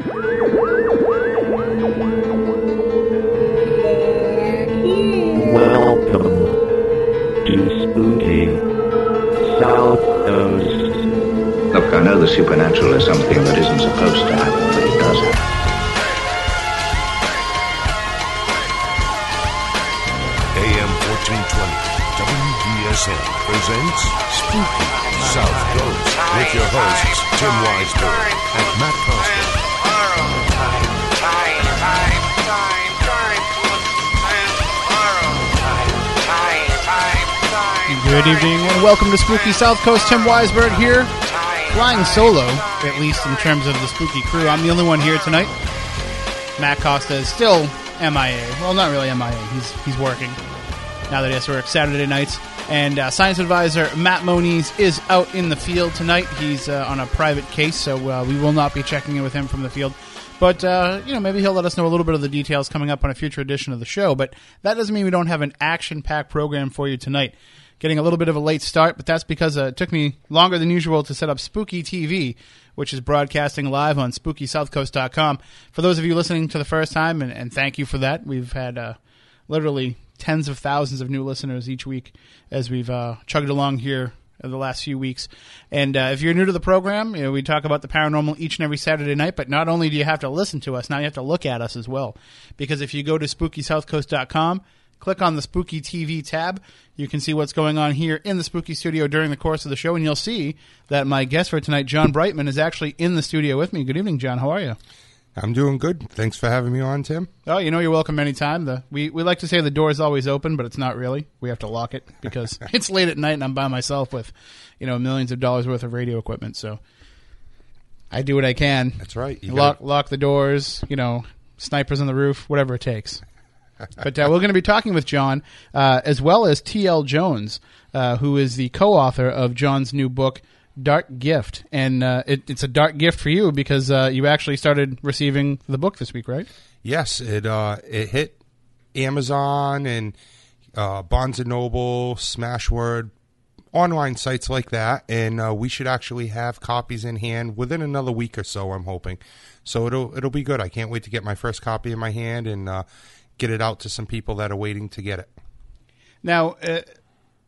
Welcome to Spooky South Coast. Look, I know the supernatural is something that isn't supposed to happen, Good evening and welcome to Spooky South Coast. Tim Weisberg here, flying solo, at least in terms of the spooky crew. I'm the only one here tonight. Matt Costa is still MIA. Well, not really MIA. He's he's working now that he has to work Saturday nights. And uh, science advisor Matt Moniz is out in the field tonight. He's uh, on a private case, so uh, we will not be checking in with him from the field. But uh, you know, maybe he'll let us know a little bit of the details coming up on a future edition of the show. But that doesn't mean we don't have an action-packed program for you tonight. Getting a little bit of a late start, but that's because uh, it took me longer than usual to set up Spooky TV, which is broadcasting live on SpookySouthCoast.com. For those of you listening to the first time, and, and thank you for that, we've had uh, literally tens of thousands of new listeners each week as we've uh, chugged along here the last few weeks. And uh, if you're new to the program, you know, we talk about the paranormal each and every Saturday night, but not only do you have to listen to us, now you have to look at us as well. Because if you go to SpookySouthCoast.com, click on the Spooky TV tab, you can see what's going on here in the Spooky Studio during the course of the show, and you'll see that my guest for tonight, John Brightman, is actually in the studio with me. Good evening, John. How are you? I'm doing good. Thanks for having me on, Tim. Oh, you know you're welcome anytime. The we, we like to say the door is always open, but it's not really. We have to lock it because it's late at night and I'm by myself with, you know, millions of dollars worth of radio equipment. So I do what I can. That's right. You lock gotta- lock the doors. You know, snipers on the roof, whatever it takes. But uh, we're going to be talking with John uh, as well as T.L. Jones, uh, who is the co-author of John's new book. Dark Gift, and uh, it, it's a dark gift for you because uh, you actually started receiving the book this week, right? Yes, it uh, it hit Amazon and Barnes and Noble, Smashword, online sites like that, and uh, we should actually have copies in hand within another week or so. I'm hoping, so it'll it'll be good. I can't wait to get my first copy in my hand and uh, get it out to some people that are waiting to get it. Now, uh,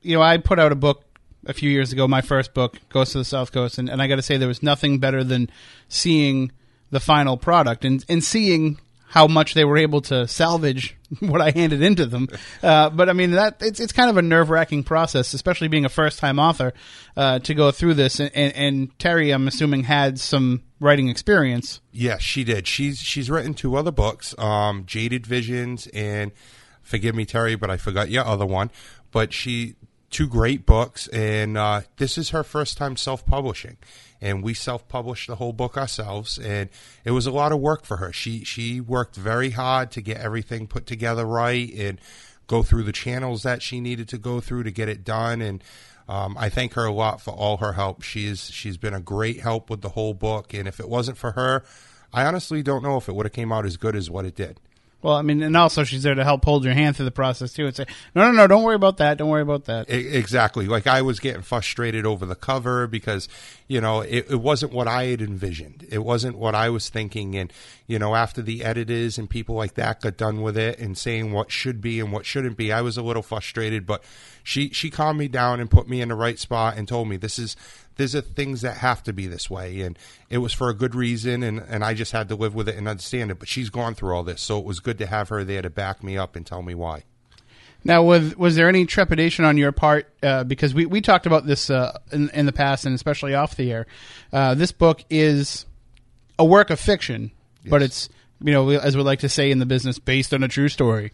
you know, I put out a book a few years ago, my first book, Ghosts of the South Coast, and, and I got to say there was nothing better than seeing the final product and, and seeing how much they were able to salvage what I handed into them. Uh, but I mean, that it's it's kind of a nerve wracking process, especially being a first time author, uh, to go through this. And, and, and Terry, I'm assuming, had some writing experience. Yes, she did. She's she's written two other books, um, Jaded Visions and Forgive Me, Terry, but I forgot your other one. But she two great books, and uh, this is her first time self publishing, and we self published the whole book ourselves, and it was a lot of work for her. She she worked very hard to get everything put together right and go through the channels that she needed to go through to get it done, and. Um, I thank her a lot for all her help. She's she's been a great help with the whole book, and if it wasn't for her, I honestly don't know if it would have came out as good as what it did. Well, I mean, and also she's there to help hold your hand through the process too, and say, "No, no, no, don't worry about that. Don't worry about that." Exactly. Like I was getting frustrated over the cover because, you know, it, it wasn't what I had envisioned. It wasn't what I was thinking. And, you know, after the editors and people like that got done with it and saying what should be and what shouldn't be, I was a little frustrated. But she, she calmed me down and put me in the right spot and told me this is, these are things that have to be this way. And it was for a good reason. And, and I just had to live with it and understand it. But she's gone through all this. So it was good to have her there to back me up and tell me why. Now, was was there any trepidation on your part? Uh, because we, we talked about this uh, in, in the past, and especially off the air. Uh, this book is a work of fiction, but it's you know as we like to say in the business, based on a true story.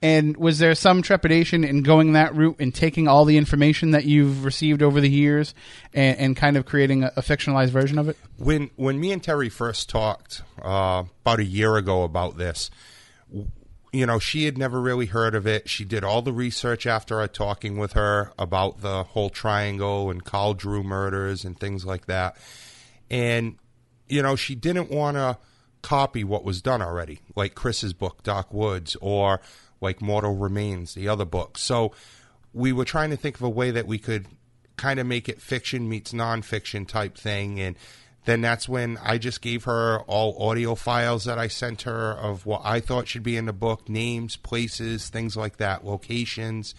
And was there some trepidation in going that route and taking all the information that you've received over the years and, and kind of creating a, a fictionalized version of it? when when me and Terry first talked uh, about a year ago about this, you know, she had never really heard of it. She did all the research after I talking with her about the whole triangle and Carl Drew murders and things like that. And you know, she didn't want to copy what was done already, like Chris's book Dark Woods or like Mortal Remains, the other book. So we were trying to think of a way that we could kind of make it fiction meets nonfiction type thing and then that's when I just gave her all audio files that I sent her of what I thought should be in the book names, places, things like that, locations.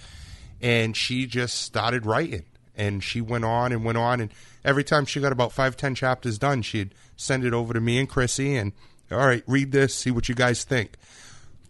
And she just started writing. And she went on and went on. And every time she got about five, ten chapters done, she'd send it over to me and Chrissy and, all right, read this, see what you guys think.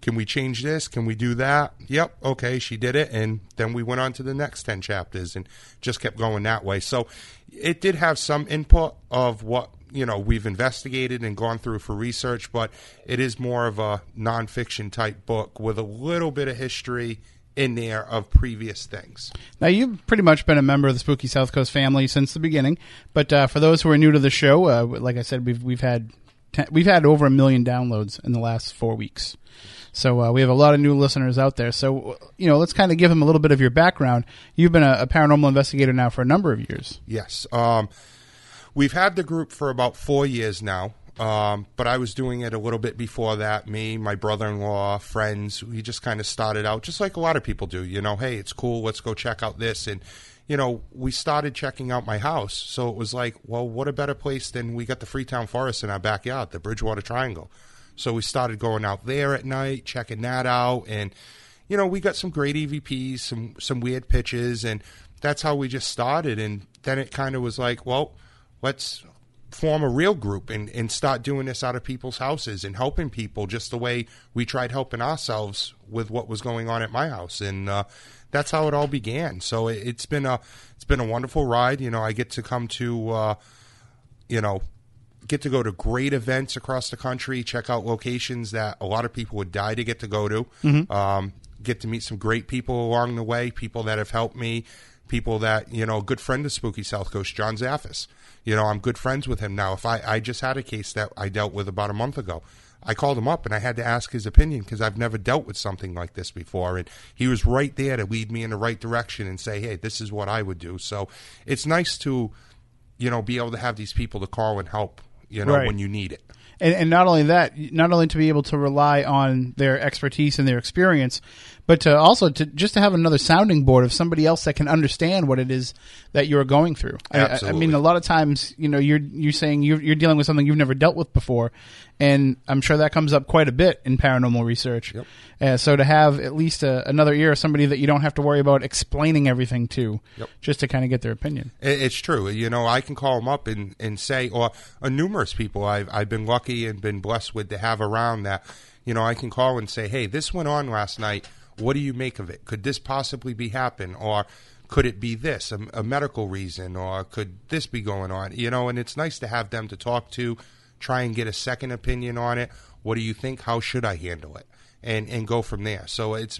Can we change this? Can we do that? Yep. Okay. She did it. And then we went on to the next 10 chapters and just kept going that way. So it did have some input of what, you know, we've investigated and gone through for research, but it is more of a nonfiction type book with a little bit of history in there of previous things. Now, you've pretty much been a member of the Spooky South Coast family since the beginning, but uh, for those who are new to the show, uh, like I said, we've we've had ten, we've had over a million downloads in the last four weeks. So uh, we have a lot of new listeners out there. So you know, let's kind of give them a little bit of your background. You've been a, a paranormal investigator now for a number of years. Yes. Um, we've had the group for about four years now. Um, but I was doing it a little bit before that. Me, my brother in law, friends, we just kind of started out just like a lot of people do. You know, hey, it's cool. Let's go check out this. And, you know, we started checking out my house. So it was like, well, what a better place than we got the Freetown Forest in our backyard, the Bridgewater Triangle. So we started going out there at night, checking that out. And, you know, we got some great EVPs, some, some weird pitches. And that's how we just started. And then it kind of was like, well, let's form a real group and, and start doing this out of people's houses and helping people just the way we tried helping ourselves with what was going on at my house and uh, that's how it all began so it, has been a it's been a wonderful ride you know i get to come to uh, you know get to go to great events across the country check out locations that a lot of people would die to get to go to. Mm-hmm. um, get to meet some great people along the way people that have helped me people that you know a good friend of spooky south coast john zaffis. You know i'm good friends with him. Now if i i just had a case that i dealt with about a month ago. I called him up and i had to ask his opinion because i've never dealt with something like this before. And he was right there to lead me in the right direction and say hey this is what i would do. So it's nice to you know be able to have these people to call and help you know Right. when you need it and, and not only that, not only to be able to rely on their expertise and their experience, but to also to just to have another sounding board of somebody else that can understand what it is that you're going through. I- I, I mean, a lot of times, you know, you're you're saying you're, you're dealing with something you've never dealt with before, and I'm sure that comes up quite a bit in paranormal research. Yep. Uh, so to have at least a, another ear, somebody that you don't have to worry about explaining everything to, Yep. just to kind of get their opinion. It's true. You know, I can call them up and, and say, or uh, numerous people I've, I've been lucky and been blessed with to have around that, you know, I can call and say, hey, this went on last night. What do you make of it? Could this possibly be happen? Or could it be this, a, a medical reason? Or could this be going on? You know, and it's nice to have them to talk to, try and get a second opinion on it. What do you think? How should I handle it? And, and go from there. So it's,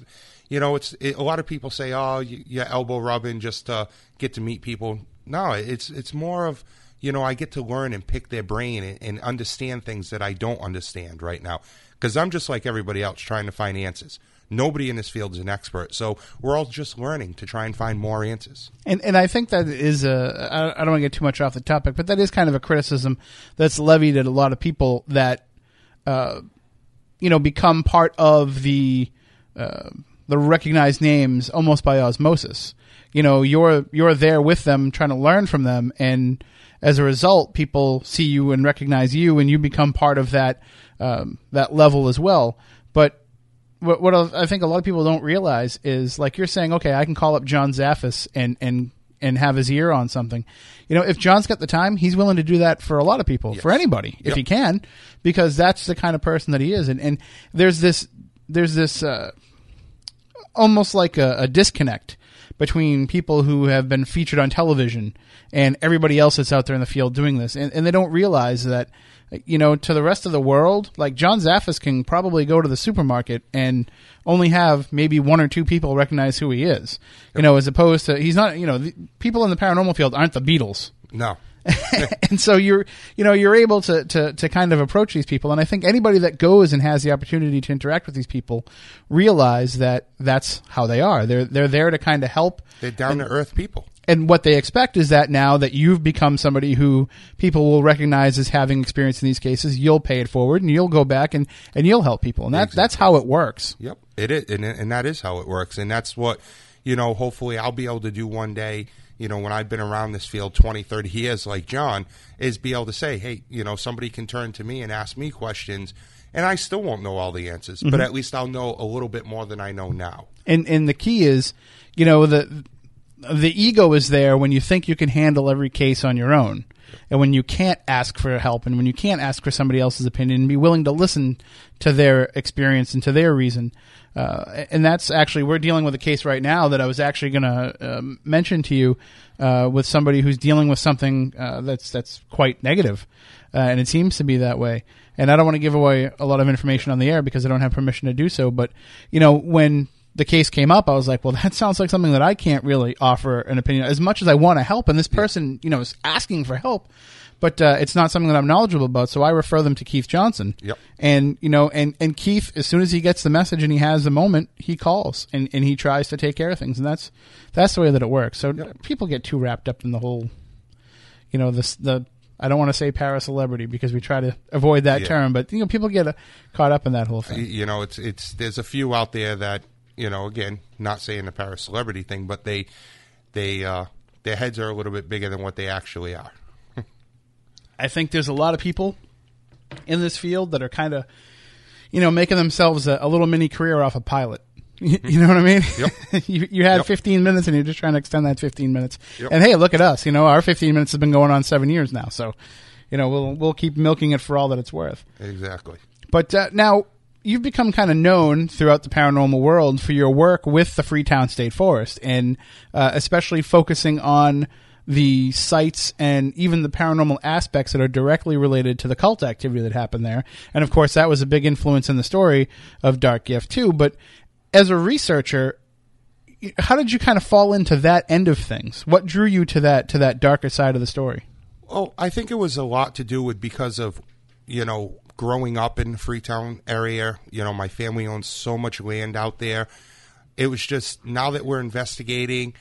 you know, it's it, a lot of people say, "Oh, you, you elbow rubbing just to get to meet people." No, it's it's more of you know I get to learn and pick their brain and, and understand things that I don't understand right now because I'm just like everybody else trying to find answers. Nobody in this field is an expert, so we're all just learning to try and find more answers. And and I think that is a I don't want to get too much off the topic, but that is kind of a criticism that's levied at a lot of people that uh, you know become part of the uh, the recognized names almost by osmosis. You know, you're you're there with them, trying to learn from them, and as a result, people see you and recognize you, and you become part of that um, that level as well. But what, what I think a lot of people don't realize is like you're saying, okay, I can call up John Zaffis and and and have his ear on something. You know, if John's got the time, he's willing to do that for a lot of people, for anybody, if Yep. he can, because that's the kind of person that he is. And and there's this there's this uh, almost like a, a disconnect between people who have been featured on television and everybody else that's out there in the field doing this, and, and they don't realize that, you know, to the rest of the world, like John Zaffis can probably go to the supermarket and only have maybe one or two people recognize who he is, you know, as opposed to he's not, you know, the, people in the paranormal field aren't the Beatles. No, and so you're you know you're able to, to to kind of approach these people. And i think anybody that goes and has the opportunity to interact with these people realize that that's how they are. They're they're there to kind of help they're down to earth people. And what they expect is that now that you've become somebody who people will recognize as having experience in these cases you'll pay it forward and you'll go back and and you'll help people and that that's how it works Yep, it is, and and that is how it works, and that's what you know. Hopefully, I'll be able to do one day. you know, when I've been around this field 20, 30 years, like John, is be able to say, hey, you know, somebody can turn to me and ask me questions, and I still won't know all the answers, but mm-hmm. at least I'll know a little bit more than I know now. and and the key is, you know, the the ego is there when you think you can handle every case on your own, and when you can't ask for help, and when you can't ask for somebody else's opinion, and be willing to listen to their experience and to their reason. Uh, and that's actually we're dealing with a case right now that I was actually going to um mention to you uh, with somebody who's dealing with something uh, that's that's quite negative, uh, and it seems to be that way. And I don't want to give away a lot of information on the air because I don't have permission to do so. But you know, when the case came up, I was like, well, that sounds like something that I can't really offer an opinion as much as I want to help. And this person, you know, is asking for help, but uh, it's not something that I'm knowledgeable about. So I refer them to Keith Johnson. Yep. And you know, and and Keith, as soon as he gets the message and he has the moment, he calls and and he tries to take care of things, and that's that's the way that it works. So people get too wrapped up in the whole, you know, this the. I don't want to say para celebrity because we try to avoid that Yeah. term, but you know, people get uh, caught up in that whole thing. you know, it's it's there's a few out there that you know, again, not saying the para celebrity thing, but they they uh, their heads are a little bit bigger than what they actually are. I think there's a lot of people in this field that are kind of, you know, making themselves a, a little mini career off a pilot. You know what I mean? Yep. you, you had Yep. 15 minutes and you're just trying to extend that 15 minutes. Yep. And hey, look at us. You know, our 15 minutes has been going on seven years now. So, you know, we'll, we'll keep milking it for all that it's worth. Exactly. But uh, now you've become kind of known throughout the paranormal world for your work with the Freetown State Forest, and uh, especially focusing on the sites and even the paranormal aspects that are directly related to the cult activity that happened there. And of course, that was a big influence in the story of Dark Gift too. But as a researcher, how did you kind of fall into that end of things? What drew you to that to that darker side of the story? Oh, I think it was a lot to do with because of, you know, growing up in the Freetown area. You know, my family owns so much land out there. It was just now that we're investigating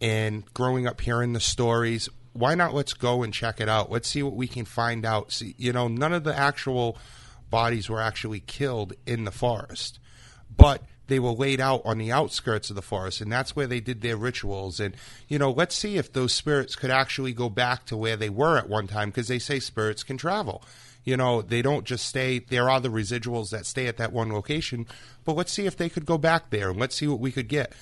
and growing up hearing the stories, why not let's go and check it out? Let's see what we can find out. See, you know, none of the actual bodies were actually killed in the forest, but they were laid out on the outskirts of the forest, and that's where they did their rituals. And you know, let's see if those spirits could actually go back to where they were at one time, because they say spirits can travel. You know, they don't just stay. There are the residuals that stay at that one location, but let's see if they could go back there, and let's see what we could get.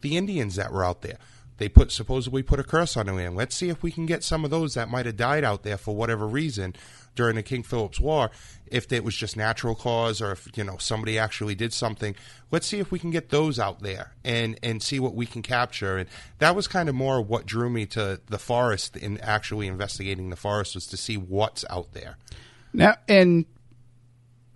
The Indians that were out there, they put supposedly put a curse on the land. Let's see if we can get some of those that might have died out there for whatever reason during the King Philip's War. If it was just natural cause, or if you know somebody actually did something, let's see if we can get those out there and and see what we can capture. And that was kind of more what drew me to the forest in actually investigating the forest was to see what's out there. Now, and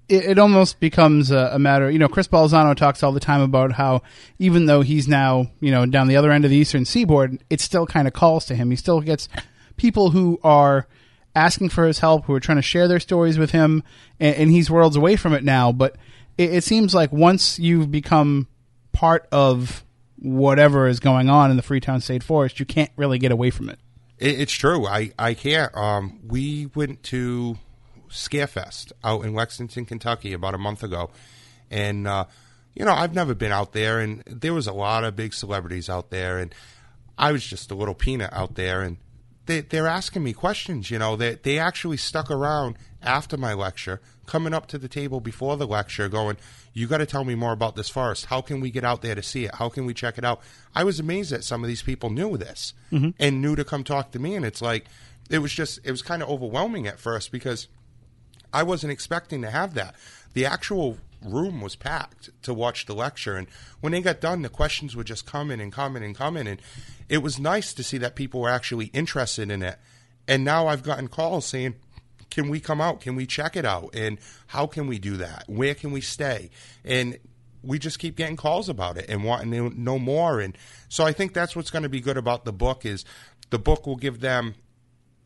it, it almost becomes a, a matter. You know, Chris Balzano talks all the time about how even though he's now you know down the other end of the eastern seaboard, it still kind of calls to him. He still gets people who are asking for his help, who are trying to share their stories with him, and, and he's worlds away from it now. But it, it seems like once you've become part of whatever is going on in the Freetown State Forest, you can't really get away from it. It, it's true. I I can't. Um, we went to Scarefest out in Lexington, Kentucky, about a month ago, and uh, you know I've never been out there, and there was a lot of big celebrities out there, and I was just a little peanut out there, and they they're asking me questions. You know, they they actually stuck around after my lecture, coming up to the table before the lecture, going, "You got to tell me more about this forest. How can we get out there to see it? How can we check it out?" I was amazed that some of these people knew this and knew to come talk to me, and it's like it was just it was kind of overwhelming at first because I wasn't expecting to have that. The actual room was packed to watch the lecture, and when they got done, the questions would just come in and come in and come in, and it was nice to see that people were actually interested in it. And now I've gotten calls saying, "Can we come out? Can we check it out? And how can we do that? Where can we stay?" And we just keep getting calls about it and wanting to know more. And so I think that's what's going to be good about the book is the book will give them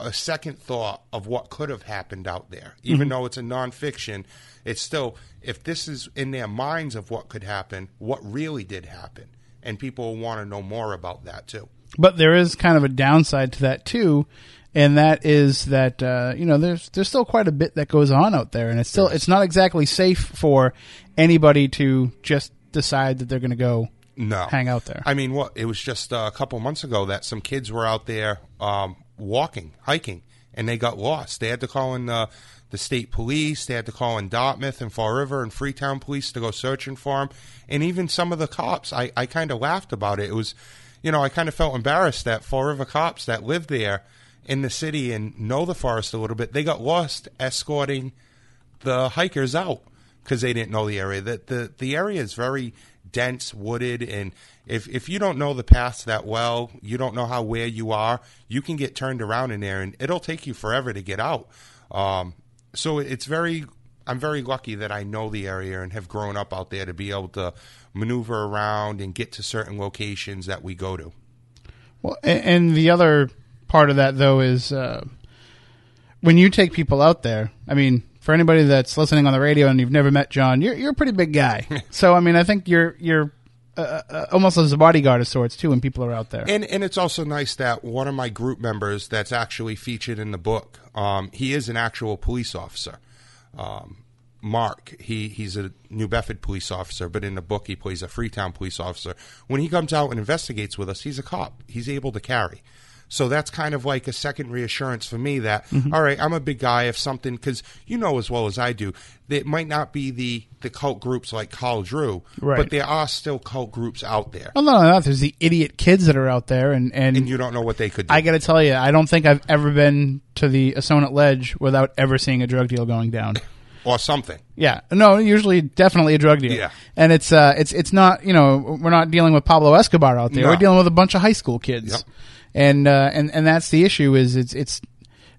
a second thought of what could have happened out there. Even though it's a nonfiction, it's still if this is in their minds of what could happen, what really did happen, and people want to know more about that too. But there is kind of a downside to that too, and that is that uh, you know there's there's still quite a bit that goes on out there, and it's still it's not exactly safe for anybody to just decide that they're going to go no hang out there. I mean, what? It was just uh, a couple months ago that some kids were out there um, walking, hiking, and they got lost. They had to call in the, the state police. They had to call in Dartmouth and Fall River and Freetown police to go searching for them. And even some of the cops, I, I kind of laughed about it. It was, you know, I kind of felt embarrassed that Fall River cops that live there in the city and know the forest a little bit, they got lost escorting the hikers out because they didn't know the area. That the the area is very dense, wooded, and if if you don't know the paths that well, you don't know how where you are, you can get turned around in there, and it'll take you forever to get out. Um, so it's very. I'm very lucky that I know the area and have grown up out there to be able to maneuver around and get to certain locations that we go to. Well, and the other part of that though is uh, when you take people out there. I mean, for anybody that's listening on the radio and you've never met John, you're you're a pretty big guy. so I mean, I think you're you're uh, uh, almost as a bodyguard of sorts too when people are out there. And and it's also nice that one of my group members that's actually featured in the book, um, he is an actual police officer. Um, Mark, he he's a New Bedford police officer, but in the book he plays a Freetown police officer. When he comes out and investigates with us, he's a cop. He's able to carry. So that's kind of like a second reassurance for me that all right, I'm a big guy. If something, because you know as well as I do, that it might not be the the cult groups like Carl Drew, Right. but there are still cult groups out there, well, not that, there's the idiot kids that are out there, and and, and you don't know what they could do. I got to tell you, I don't think I've ever been to the Assonet Ledge without ever seeing a drug deal going down. or something. Yeah, no, usually definitely a drug deal. Yeah. and it's uh, it's it's not you know we're not dealing with Pablo Escobar out there. No. We're dealing with a bunch of high school kids, Yep. And uh, and and that's the issue. Is it's it's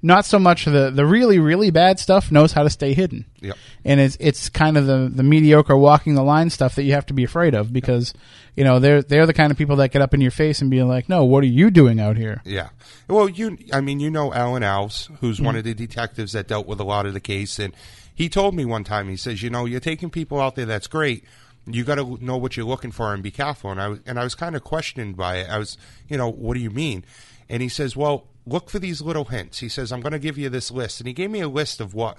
not so much the the really really bad stuff knows how to stay hidden. Yep. and it's it's kind of the the mediocre walking the line stuff that you have to be afraid of because you know they're they're the kind of people that get up in your face and be like, no, what are you doing out here? Yeah. Well, you, I mean, you know Alan Alves, who's one of the detectives that dealt with a lot of the case, and he told me one time, he says, you know, you're taking people out there, that's great. You got to know what you're looking for and be careful. And I was, and I was kind of questioned by it. I was, you know, what do you mean? And he says, well, look for these little hints. He says, I'm going to give you this list, and he gave me a list of what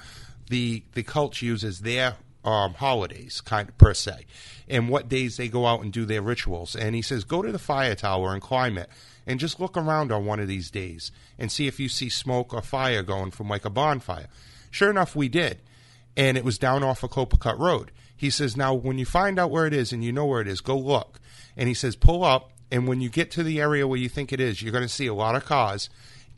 the the cult uses their um, holidays, kind of per se, and what days they go out and do their rituals. And he says, go to the fire tower and climb it, and just look around on one of these days and see if you see smoke or fire going from like a bonfire. Sure enough, we did, and it was down off of Copicut Road. He says, now when you find out where it is and you know where it is, go look. And he says, pull up, and when you get to the area where you think it is, you're going to see a lot of cars.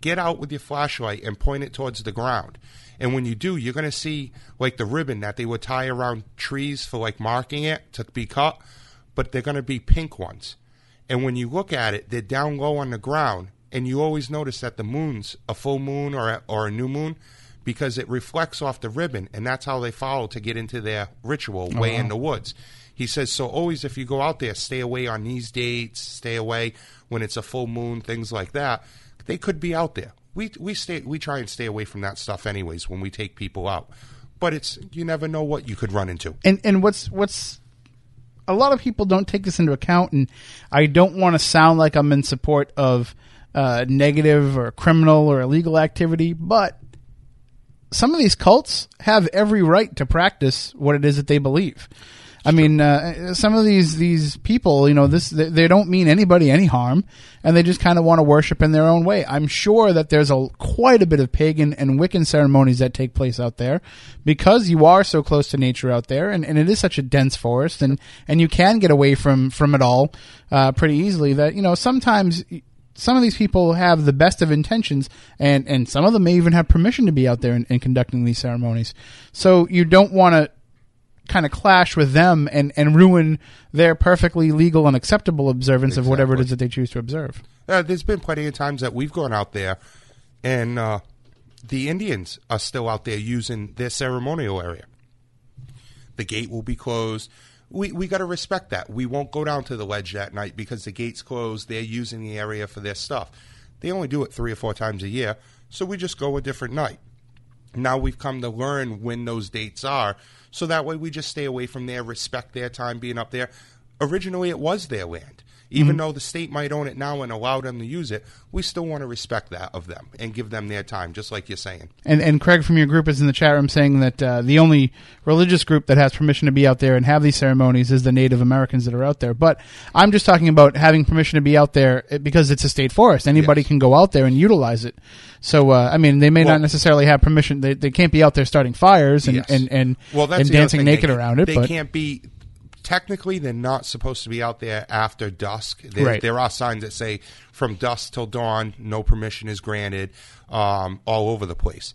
Get out with your flashlight and point it towards the ground. And when you do, you're going to see like the ribbon that they would tie around trees for like marking it to be cut, but they're going to be pink ones. And when you look at it, they're down low on the ground, and you always notice that the moon's a full moon or a, or a new moon because it reflects off the ribbon, and that's how they follow to get into their ritual way in the woods. He says, so always if you go out there, stay away on these dates, stay away when it's a full moon, things like that. They could be out there. We we stay we try and stay away from that stuff anyways when we take people out. But it's you never know what you could run into. and and what's what's a lot of people don't take this into account and i don't want to sound like i'm in support of uh, negative or criminal or illegal activity but some of these cults have every right to practice what it is that they believe I mean, uh, some of these these people, you know, this they, they don't mean anybody any harm, and they just kind of want to worship in their own way. I'm sure that there's a quite a bit of pagan and Wiccan ceremonies that take place out there, because you are so close to nature out there, and, and it is such a dense forest, and and you can get away from from it all uh, pretty easily. That you know sometimes some of these people have the best of intentions, and, and some of them may even have permission to be out there and, and conducting these ceremonies. So you don't want to kind of clash with them and, and ruin their perfectly legal and acceptable observance of whatever it is that they choose to observe. Uh, there's been plenty of times that we've gone out there, and uh, the Indians are still out there using their ceremonial area. The gate will be closed. We we got to respect that. We won't go down to the ledge that night because the gate's closed. They're using the area for their stuff. They only do it three or four times a year, so we just go a different night. Now we've come to learn when those dates are, so that way we just stay away from there, respect their time being up there. Originally, it was their land. Even though the state might own it now and allow them to use it, we still want to respect that of them and give them their time, just like you're saying. And and Craig from your group is in the chat room saying that uh, the only religious group that has permission to be out there and have these ceremonies is the Native Americans that are out there. But I'm just talking about having permission to be out there uh, because it's a state forest. Anybody Yes. can go out there and utilize it. So uh, I mean, they may Well- not necessarily have permission. They, they can't be out there starting fires and Yes. and and, Well, that's and dancing naked They- around it. They but can't be. Technically, they're not supposed to be out there after dusk. There, Right. there are signs that say from dusk till dawn, no permission is granted, um, all over the place.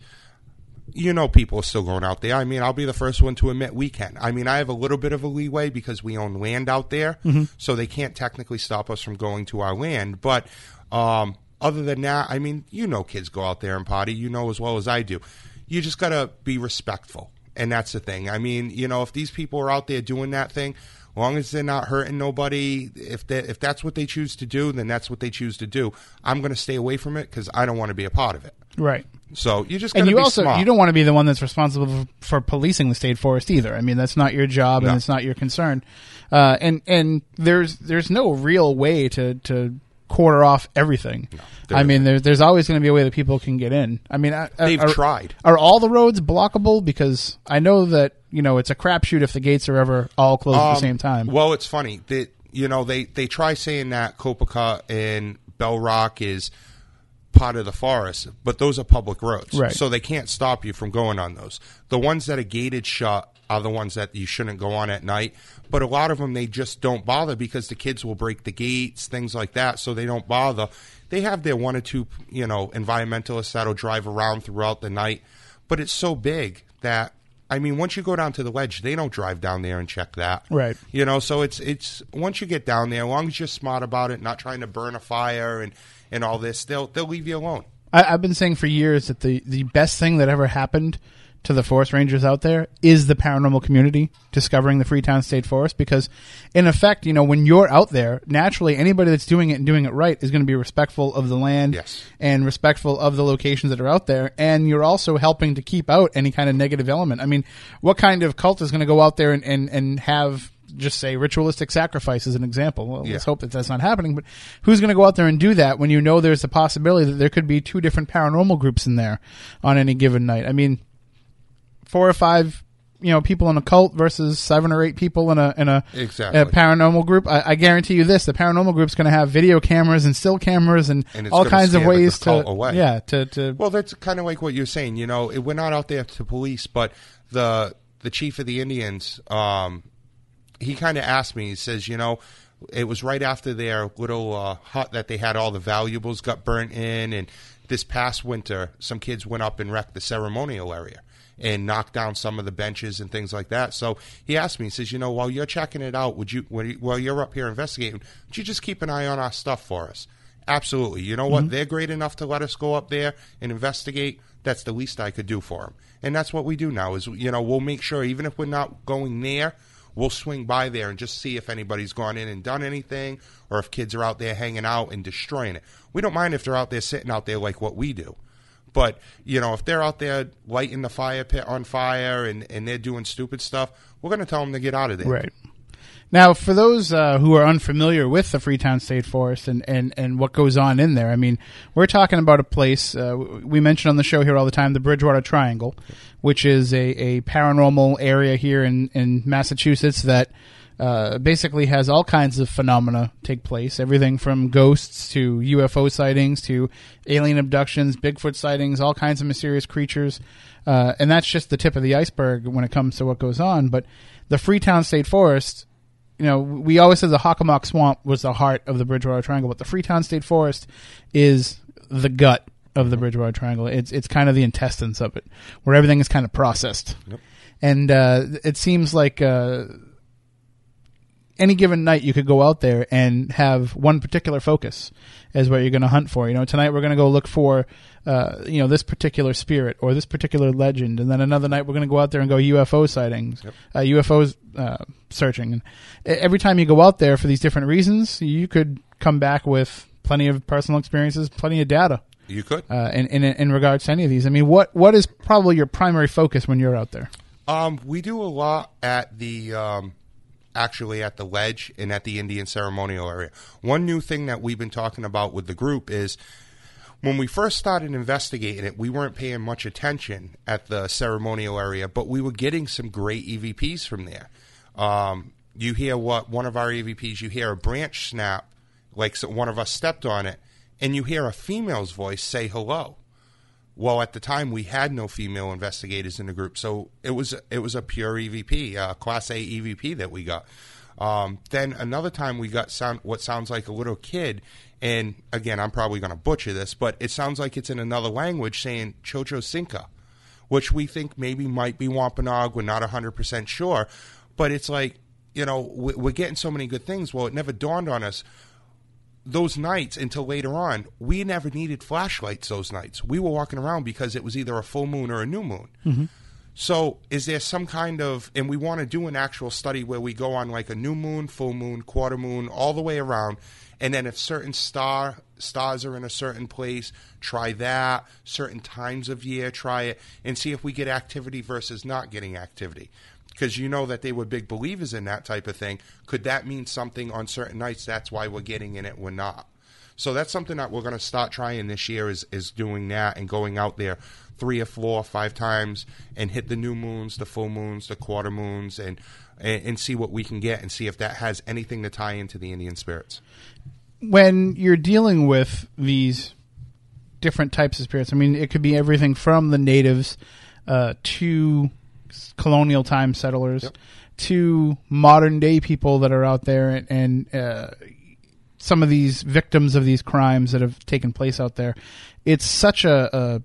You know, people are still going out there. I mean, I'll be the first one to admit we can. I mean, I have a little bit of a leeway because we own land out there, so they can't technically stop us from going to our land. But um, other than that, I mean, you know, kids go out there and potty. You know as well as I do. You just got to be respectful, and that's the thing. I mean, you know, if these people are out there doing that thing, long as they're not hurting nobody, if they, if that's what they choose to do, then that's what they choose to do. I'm going to stay away from it because I don't want to be a part of it. right. So you just And you be also smart. you don't want to be the one that's responsible for, for policing the state forest either. I mean, that's not your job and it's not your concern. Uh, and and there's there's no real way to to quarter off everything. there I mean, there's there's always going to be a way that people can get in. I mean, I- They've are, tried. Are all the roads blockable? Because I know that you know it's a crapshoot if the gates are ever all closed at the Um, same time. Well, it's funny that you know they they try saying that Copicut and Bell Rock is part of the forest, but those are public roads, Right. So they can't stop you from going on those. The ones that are gated shut are the ones that you shouldn't go on at night. But a lot of them they just don't bother because the kids will break the gates, things like that, so they don't bother. They have their one or two, you know, environmentalists that'll drive around throughout the night, but it's so big that I mean, once you go down to the ledge, they don't drive down there and check that. Right. You know, so it's it's once you get down there, as long as you're smart about it, not trying to burn a fire and and all this, they'll they'll leave you alone. I, I've been saying for years that the, the best thing that ever happened to the forest rangers out there is the paranormal community discovering the Freetown State Forest because, in effect, you know, when you're out there, naturally anybody that's doing it and doing it right is going to be respectful of the land Yes. and respectful of the locations that are out there. And you're also helping to keep out any kind of negative element. I mean, what kind of cult is going to go out there and, and, and have just say ritualistic sacrifice as an example. Well, let's hope that that's not happening. But who's going to go out there and do that when you know there's a possibility that there could be two different paranormal groups in there on any given night? I mean, four or five, you know, people in a cult versus seven or eight people in a in a, Exactly. a paranormal group. I, I guarantee you this: the paranormal group's going to have video cameras and still cameras and, And all kinds of ways to away. yeah to to Well, that's kind of like what you're saying. You know, it- we're not out there to police, but the the chief of the Indians, um, he kind of asked me. He says, you know, it was right after their little uh, hut that they had all the valuables got burnt in, and this past winter, some kids went up and wrecked the ceremonial area and knock down some of the benches and things like that. So he asked me, he says, you know, while you're checking it out, would you, when you- while you're up here investigating, would you just keep an eye on our stuff for us? Absolutely. You know what? Mm-hmm. They're great enough to let us go up there and investigate. That's the least I could do for them. And that's what we do now is, you know, we'll make sure, even if we're not going there, we'll swing by there and just see if anybody's gone in and done anything or if kids are out there hanging out and destroying it. We don't mind if they're out there sitting out there like what we do. But, you know, if they're out there lighting the fire pit on fire and, and they're doing stupid stuff, we're going to tell them to get out of there. Right. Now, for those uh, who are unfamiliar with the Freetown State Forest and, and, and what goes on in there, I mean, we're talking about a place uh, we mention on the show here all the time, the Bridgewater Triangle, which is a, a paranormal area here in, in Massachusetts that uh, basically has all kinds of phenomena take place. Everything from ghosts to UFO sightings to alien abductions, Bigfoot sightings, all kinds of mysterious creatures. Uh, and that's just the tip of the iceberg when it comes to what goes on. But the Freetown State Forest you know, we always said the Hockomock Swamp was the heart of the Bridgewater Triangle, but the Freetown State Forest is the gut of the Bridgewater Triangle. It's it's kind of the intestines of it, where everything is kind of processed. And uh, it seems like uh, any given night you could go out there and have one particular focus as what you're going to hunt for. You know, tonight we're going to go look for, uh, you know, this particular spirit or this particular legend, and then another night we're going to go out there and go UFO sightings, uh, UFOs uh, searching. And every time you go out there for these different reasons, you could come back with plenty of personal experiences, plenty of data. You could. Uh, in, in in regards to any of these, I mean, what what is probably your primary focus when you're out there? Um, we do a lot at the um, actually at the ledge and at the Indian ceremonial area. One new thing that we've been talking about with the group is when we first started investigating it, we weren't paying much attention at the ceremonial area, but we were getting some great EVPs from there. Um, you hear what one of our EVPs, you hear a branch snap, like one of us stepped on it, and you hear a female's voice say hello. Well, at the time we had no female investigators in the group, so it was it was a pure EVP, uh, Class A EVP that we got. Um, then another time we got sound what sounds like a little kid, and again I'm probably going to butcher this, but it sounds like it's in another language saying Chocho Cinca, which we think maybe might be Wampanoag. We're not hundred percent sure, but it's like you know we- we're getting so many good things. Well, it never dawned on us those nights until later on, we never needed flashlights those nights. We were walking around because it was either a full moon or a new moon. Mm-hmm. So, is there some kind of, and we want to do an actual study where we go on like a new moon, full moon, quarter moon, all the way around, and then if certain star stars are in a certain place, try that. Certain times of year, try it, and see if we get activity versus not getting activity because you know that they were big believers in that type of thing. Could that mean something on certain nights? That's why we're getting in it. We're not. So that's something that we're going to start trying this year is is doing that and going out there three or four, five times and hit the new moons, the full moons, the quarter moons, and and, and see what we can get and see if that has anything to tie into the Indian spirits. when you're dealing with these different types of spirits, I mean, it could be everything from the natives uh, to colonial time settlers Yep. to modern day people that are out there and, and uh, some of these victims of these crimes that have taken place out there. It's such a, a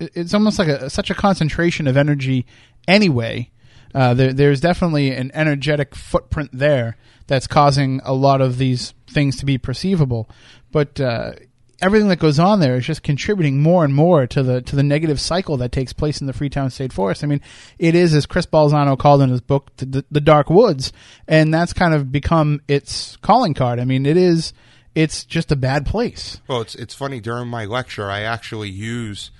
it's almost like a such a concentration of energy anyway. Uh, there, there's definitely an energetic footprint there that's causing a lot of these things to be perceivable. But uh, everything that goes on there is just contributing more and more to the to the negative cycle that takes place in the Freetown State Forest. I mean, it is as Chris Balzano called in his book, the, the Dark Woods, and that's kind of become its calling card. I mean, it is it's just a bad place. Well, it's it's funny during my lecture I actually use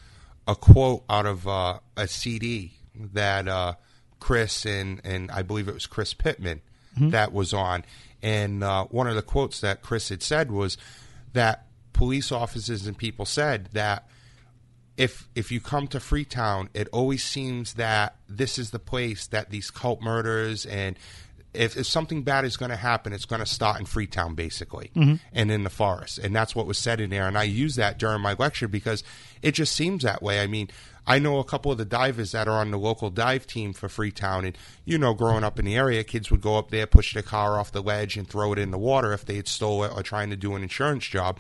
a quote out of uh, a CD that uh, Chris and and I believe it was Chris Pittman that was on, and uh, one of the quotes that Chris had said was that police officers and people said that if if you come to Freetown, it always seems that this is the place that these cult murders and if, if something bad is going to happen, it's going to start in Freetown, basically, mm-hmm. and in the forest, and that's what was said in there. And I use that during my lecture because it just seems that way. I mean, I know a couple of the divers that are on the local dive team for Freetown, and you know, growing up in the area, kids would go up there, push their car off the ledge, and throw it in the water if they had stole it or trying to do an insurance job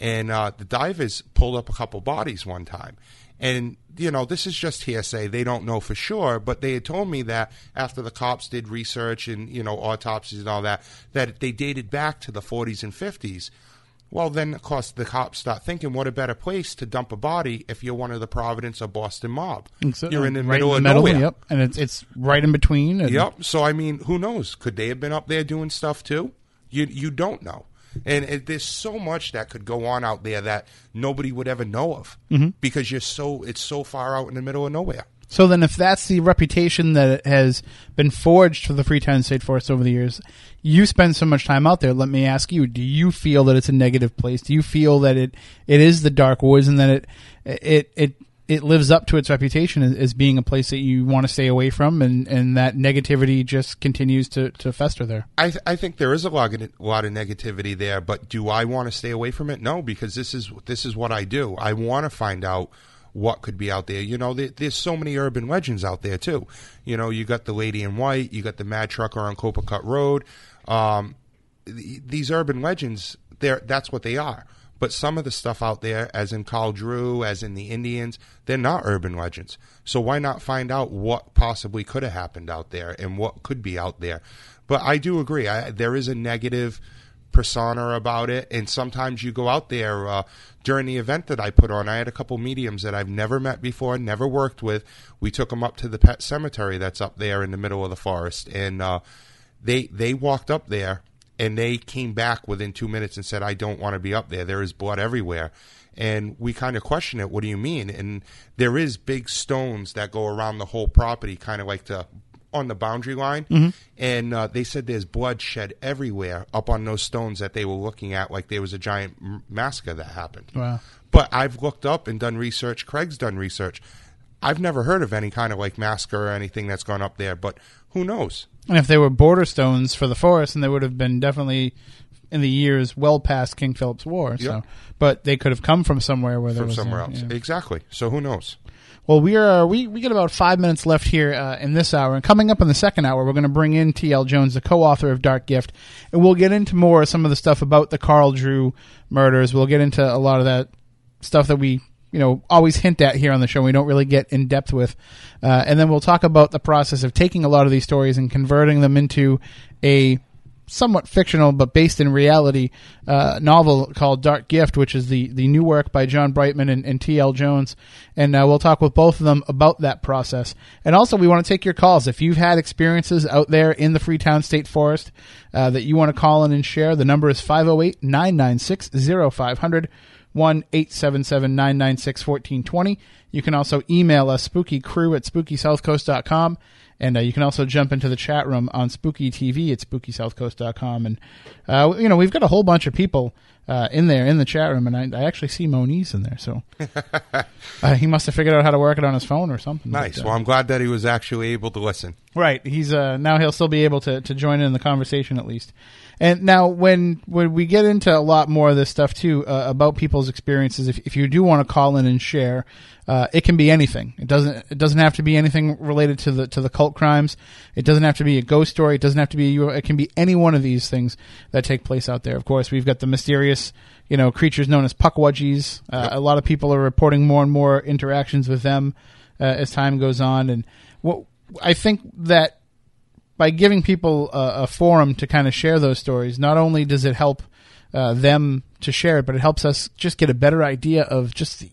and uh, the divers pulled up a couple bodies one time. And you know, this is just hearsay; they don't know for sure. But they had told me that after the cops did research and you know autopsies and all that, that they dated back to the 40s and 50s. Well, then of course the cops start thinking, what a better place to dump a body if you're one of the Providence or Boston mob. So, you're in the right middle in of the middle, nowhere. Yep, and it's it's right in between. and- Yep. So I mean, who knows? Could they have been up there doing stuff too? You you don't know. And it, there's so much that could go on out there that nobody would ever know of Mm-hmm. because you're so it's so far out in the middle of nowhere. So then, if that's the reputation that has been forged for the Freetown State Forest over the years, you spend so much time out there. Let me ask you: Do you feel that it's a negative place? Do you feel that it it is the dark woods and that it it it it lives up to its reputation as, being a place that you want to stay away from, and and that negativity just continues to to fester there? I th- I think there is a lot of, a lot of negativity there, but do I want to stay away from it? No, because this is this is what I do. I want to find out what could be out there. You know, there, there's so many urban legends out there too. You know, you got the Lady in White, you got the Mad Trucker on Copicut Road. Um, th- these urban legends, they're that's what they are. But some of the stuff out there, as in Carl Drew, as in the Indians, they're not urban legends. So why not find out what possibly could have happened out there and what could be out there? But I do agree. I, there is a negative persona about it, and sometimes you go out there uh, during the event that I put on. I had a couple mediums that I've never met before, never worked with. We took them up to the pet cemetery that's up there in the middle of the forest, and uh, they they walked up there and they came back within two minutes and said, "I don't want to be up there. There is blood everywhere." And we kind of question it. What do you mean? And there is big stones that go around the whole property, kind of like to on the boundary line, Mm-hmm. and uh, they said there's blood shed everywhere up on those stones that they were looking at, like there was a giant massacre that happened. Wow. But I've looked up and done research. Craig's done research. I've never heard of any kind of like massacre or anything that's gone up there, but who knows? And if they were border stones for the forest, and they would have been definitely in the years well past King Philip's War. So, but they could have come from somewhere where there From was somewhere yeah, else. yeah. Exactly. So who knows? Well, we are we we get about five minutes left here uh, in this hour, and coming up in the second hour, we're going to bring in T.L. Jones, the co-author of Dark Gift, and we'll get into more of some of the stuff about the Carl Drew murders. We'll get into a lot of that stuff that we you know always hint at here on the show. We don't really get in depth with, uh, and then we'll talk about the process of taking a lot of these stories and converting them into a somewhat fictional but based in reality uh, novel called Dark Gift, which is the, the new work by John Brightman and, and T.L. Jones. And uh, we'll talk with both of them about that process. And also, we want to take your calls. If you've had experiences out there in the Freetown State Forest uh, that you want to call in and share, the number is 508 996 0500. 1 877 996 1420. You can also email us spookycrew at spookysouthcoast.com. And uh, you can also jump into the chat room on Spooky TV at spookysouthcoast.com. And, uh, you know, we've got a whole bunch of people uh, in there in the chat room. And I, I actually see Moniz in there. So uh, he must have figured out how to work it on his phone or something. Nice. But, uh, well, I'm glad that he was actually able to listen. Right. He's uh, now he'll still be able to, to join in the conversation at least. And now when when we get into a lot more of this stuff too uh, about people's experiences, if if you do want to call in and share, uh, it can be anything. It doesn't it doesn't have to be anything related to the to the cult crimes. It doesn't have to be a ghost story. It doesn't have to be. It can be any one of these things that take place out there. Of course, we've got the mysterious you know creatures known as puckwudgies. Uh, A lot of people are reporting more and more interactions with them uh, as time goes on, and what I think that by giving people a, a forum to kind of share those stories, not only does it help uh, them to share it, but it helps us just get a better idea of just the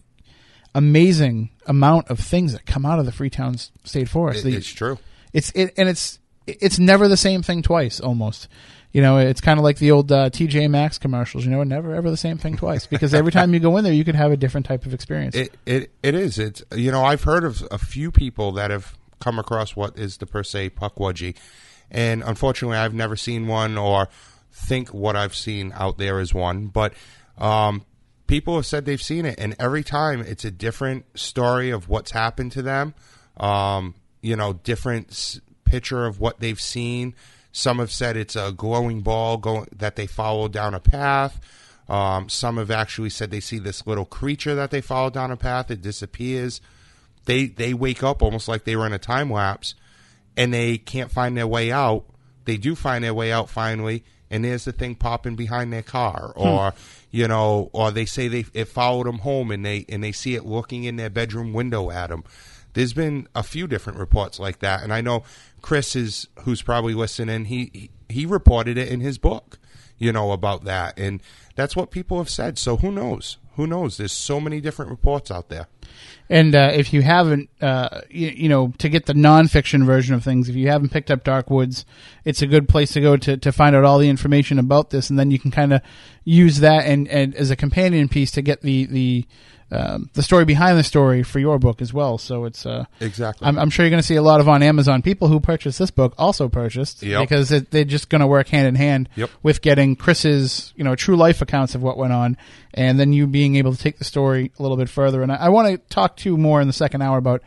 amazing amount of things that come out of the Freetown State Forest. It- The- it's true. it's it, and it's it's never the same thing twice. Almost, you know, it's kind of like the old uh, TJ Maxx commercials. You know, never ever the same thing twice because every time you go in there, you could have a different type of experience. It it it is. It's you know I've heard of a few people that have come across what is the per se puckwudgie, and unfortunately I've never seen one or think what I've seen out there is one. But um, people have said they've seen it, and every time it's a different story of what's happened to them. Um, you know, different s- picture of what they've seen. Some have said it's a glowing ball that they follow down a path. Um, some have actually said they see this little creature that they follow down a path. It disappears. They they wake up almost like they were in a time lapse, and they can't find their way out. They do find their way out finally, and there's the thing popping behind their car, hmm. or you know, or they say they it followed them home, and they and they see it looking in their bedroom window at them. There's been a few different reports like that, and I know Chris is who's probably listening. He he, he reported it in his book, you know, about that, and that's what people have said. So who knows? Who knows? There's so many different reports out there. And uh, if you haven't, uh, you, you know, to get the nonfiction version of things, if you haven't picked up Dark Woods, it's a good place to go to, to find out all the information about this, and then you can kind of use that and, and as a companion piece to get the the um, the story behind the story for your book as well. So it's uh, Exactly. I'm, I'm sure you're going to see a lot of on Amazon. People who purchased this book also purchased Yep. because it, they're just going to work hand in hand Yep. with getting Chris's you know true life accounts of what went on, and then you being able to take the story a little bit further. And I, I want to talk to you more in the second hour about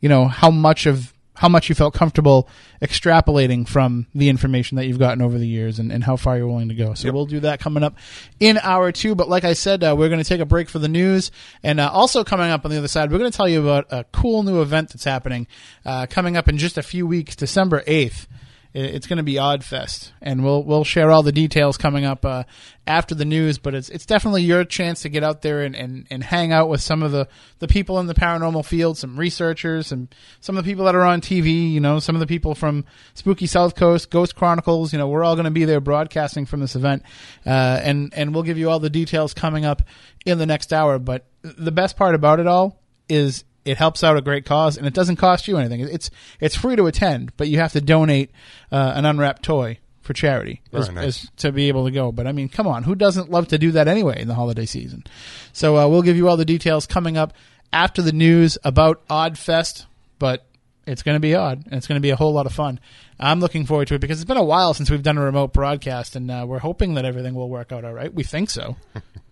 you know how much of how much you felt comfortable extrapolating from the information that you've gotten over the years and, and how far you're willing to go. So we'll do that coming up in hour two. But like I said, uh, we're going to take a break for the news. And uh, also coming up on the other side, we're going to tell you about a cool new event that's happening uh, coming up in just a few weeks, December 8th. It's going to be Odd Fest, and we'll we'll share all the details coming up uh, after the news. But it's it's definitely your chance to get out there and, and, and hang out with some of the, the people in the paranormal field, some researchers, and some of the people that are on TV. You know, some of the people from Spooky South Coast, Ghost Chronicles. You know, we're all going to be there broadcasting from this event, uh, and and we'll give you all the details coming up in the next hour. But the best part about it all is it helps out a great cause and it doesn't cost you anything. It's it's free to attend, but you have to donate uh, an unwrapped toy for charity as, nice. as- to be able to go. But I mean, come on, who doesn't love to do that anyway in the holiday season? So uh, we'll give you all the details coming up after the news about Odd Fest. But It's going to be odd, and it's going to be a whole lot of fun. I'm looking forward to it because it's been a while since we've done a remote broadcast, and uh, we're hoping that everything will work out all right. We think so.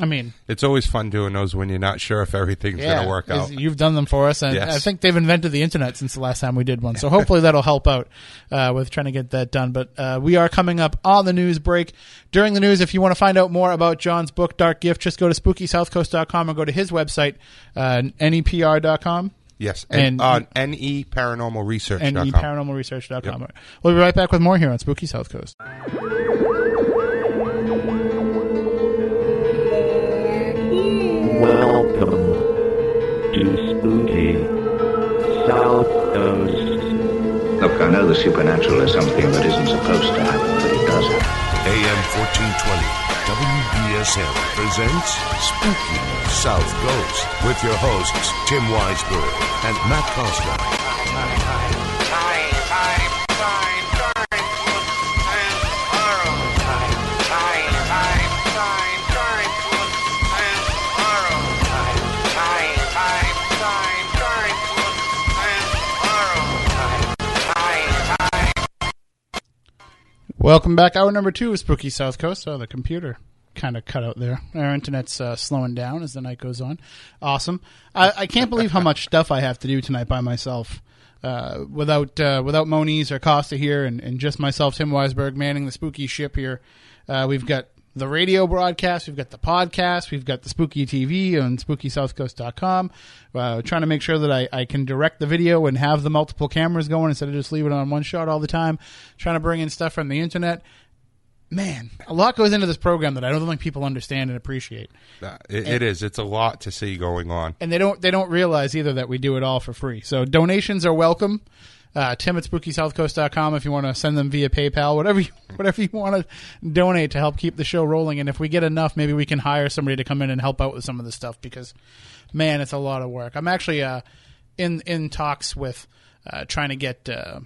I mean, It's always fun doing those when you're not sure if everything's yeah, going to work out. You've done them for us, and Yes. I think they've invented the internet since the last time we did one. So hopefully that'll help out uh, with trying to get that done. But uh, we are coming up on the news break. During the news, if you want to find out more about John's book, Dark Gift, just go to spookysouthcoast.com or go to his website, uh, nepr.com. Yes, And- and, uh, ne paranormalresearch.com. and paranormalresearch.com. We'll be right back with more here on Spooky South Coast. Know the supernatural is something that isn't supposed to happen, but it does happen. AM 1420 WBSM presents Spooky South Coast with your hosts Tim Weisberg and Matt Costa. Welcome back. Hour number two of Spooky South Coast. Oh, the computer kind of cut out there. Our internet's uh, slowing down as the night goes on. Awesome. I, I can't believe how much stuff I have to do tonight by myself. Uh, without uh, without Moniz or Costa here, and, and just myself, Tim Weisberg, manning the spooky ship here. Uh, we've got the radio broadcast, we've got the podcast, we've got the spooky TV on spookysouthcoast.com. Uh, trying to make sure that I, I can direct the video and have the multiple cameras going instead of just leaving it on one shot all the time. Trying to bring in stuff from the internet. Man, a lot goes into this program that I don't think people understand and appreciate. Uh, it, it is. It's a lot to see going on. and they don't they don't realize either that we do it all for free. So donations are welcome. Uh, Tim at SpookySouthCoast.com if you want to send them via PayPal, whatever you, whatever you want to donate to help keep the show rolling. And if we get enough, maybe we can hire somebody to come in and help out with some of this stuff because, man, it's a lot of work. I'm actually uh, in in talks with uh, trying to get uh,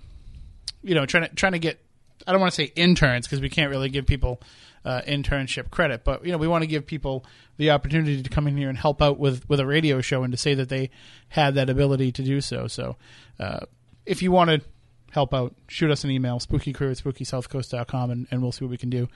you know trying to trying to get I don't want to say interns because we can't really give people uh, internship credit, but you know we want to give people the opportunity to come in here and help out with with a radio show and to say that they had that ability to do so. So uh, if you want to help out, shoot us an email, spookycrew at spookysouthcoast.com, and, and we'll see what we can do.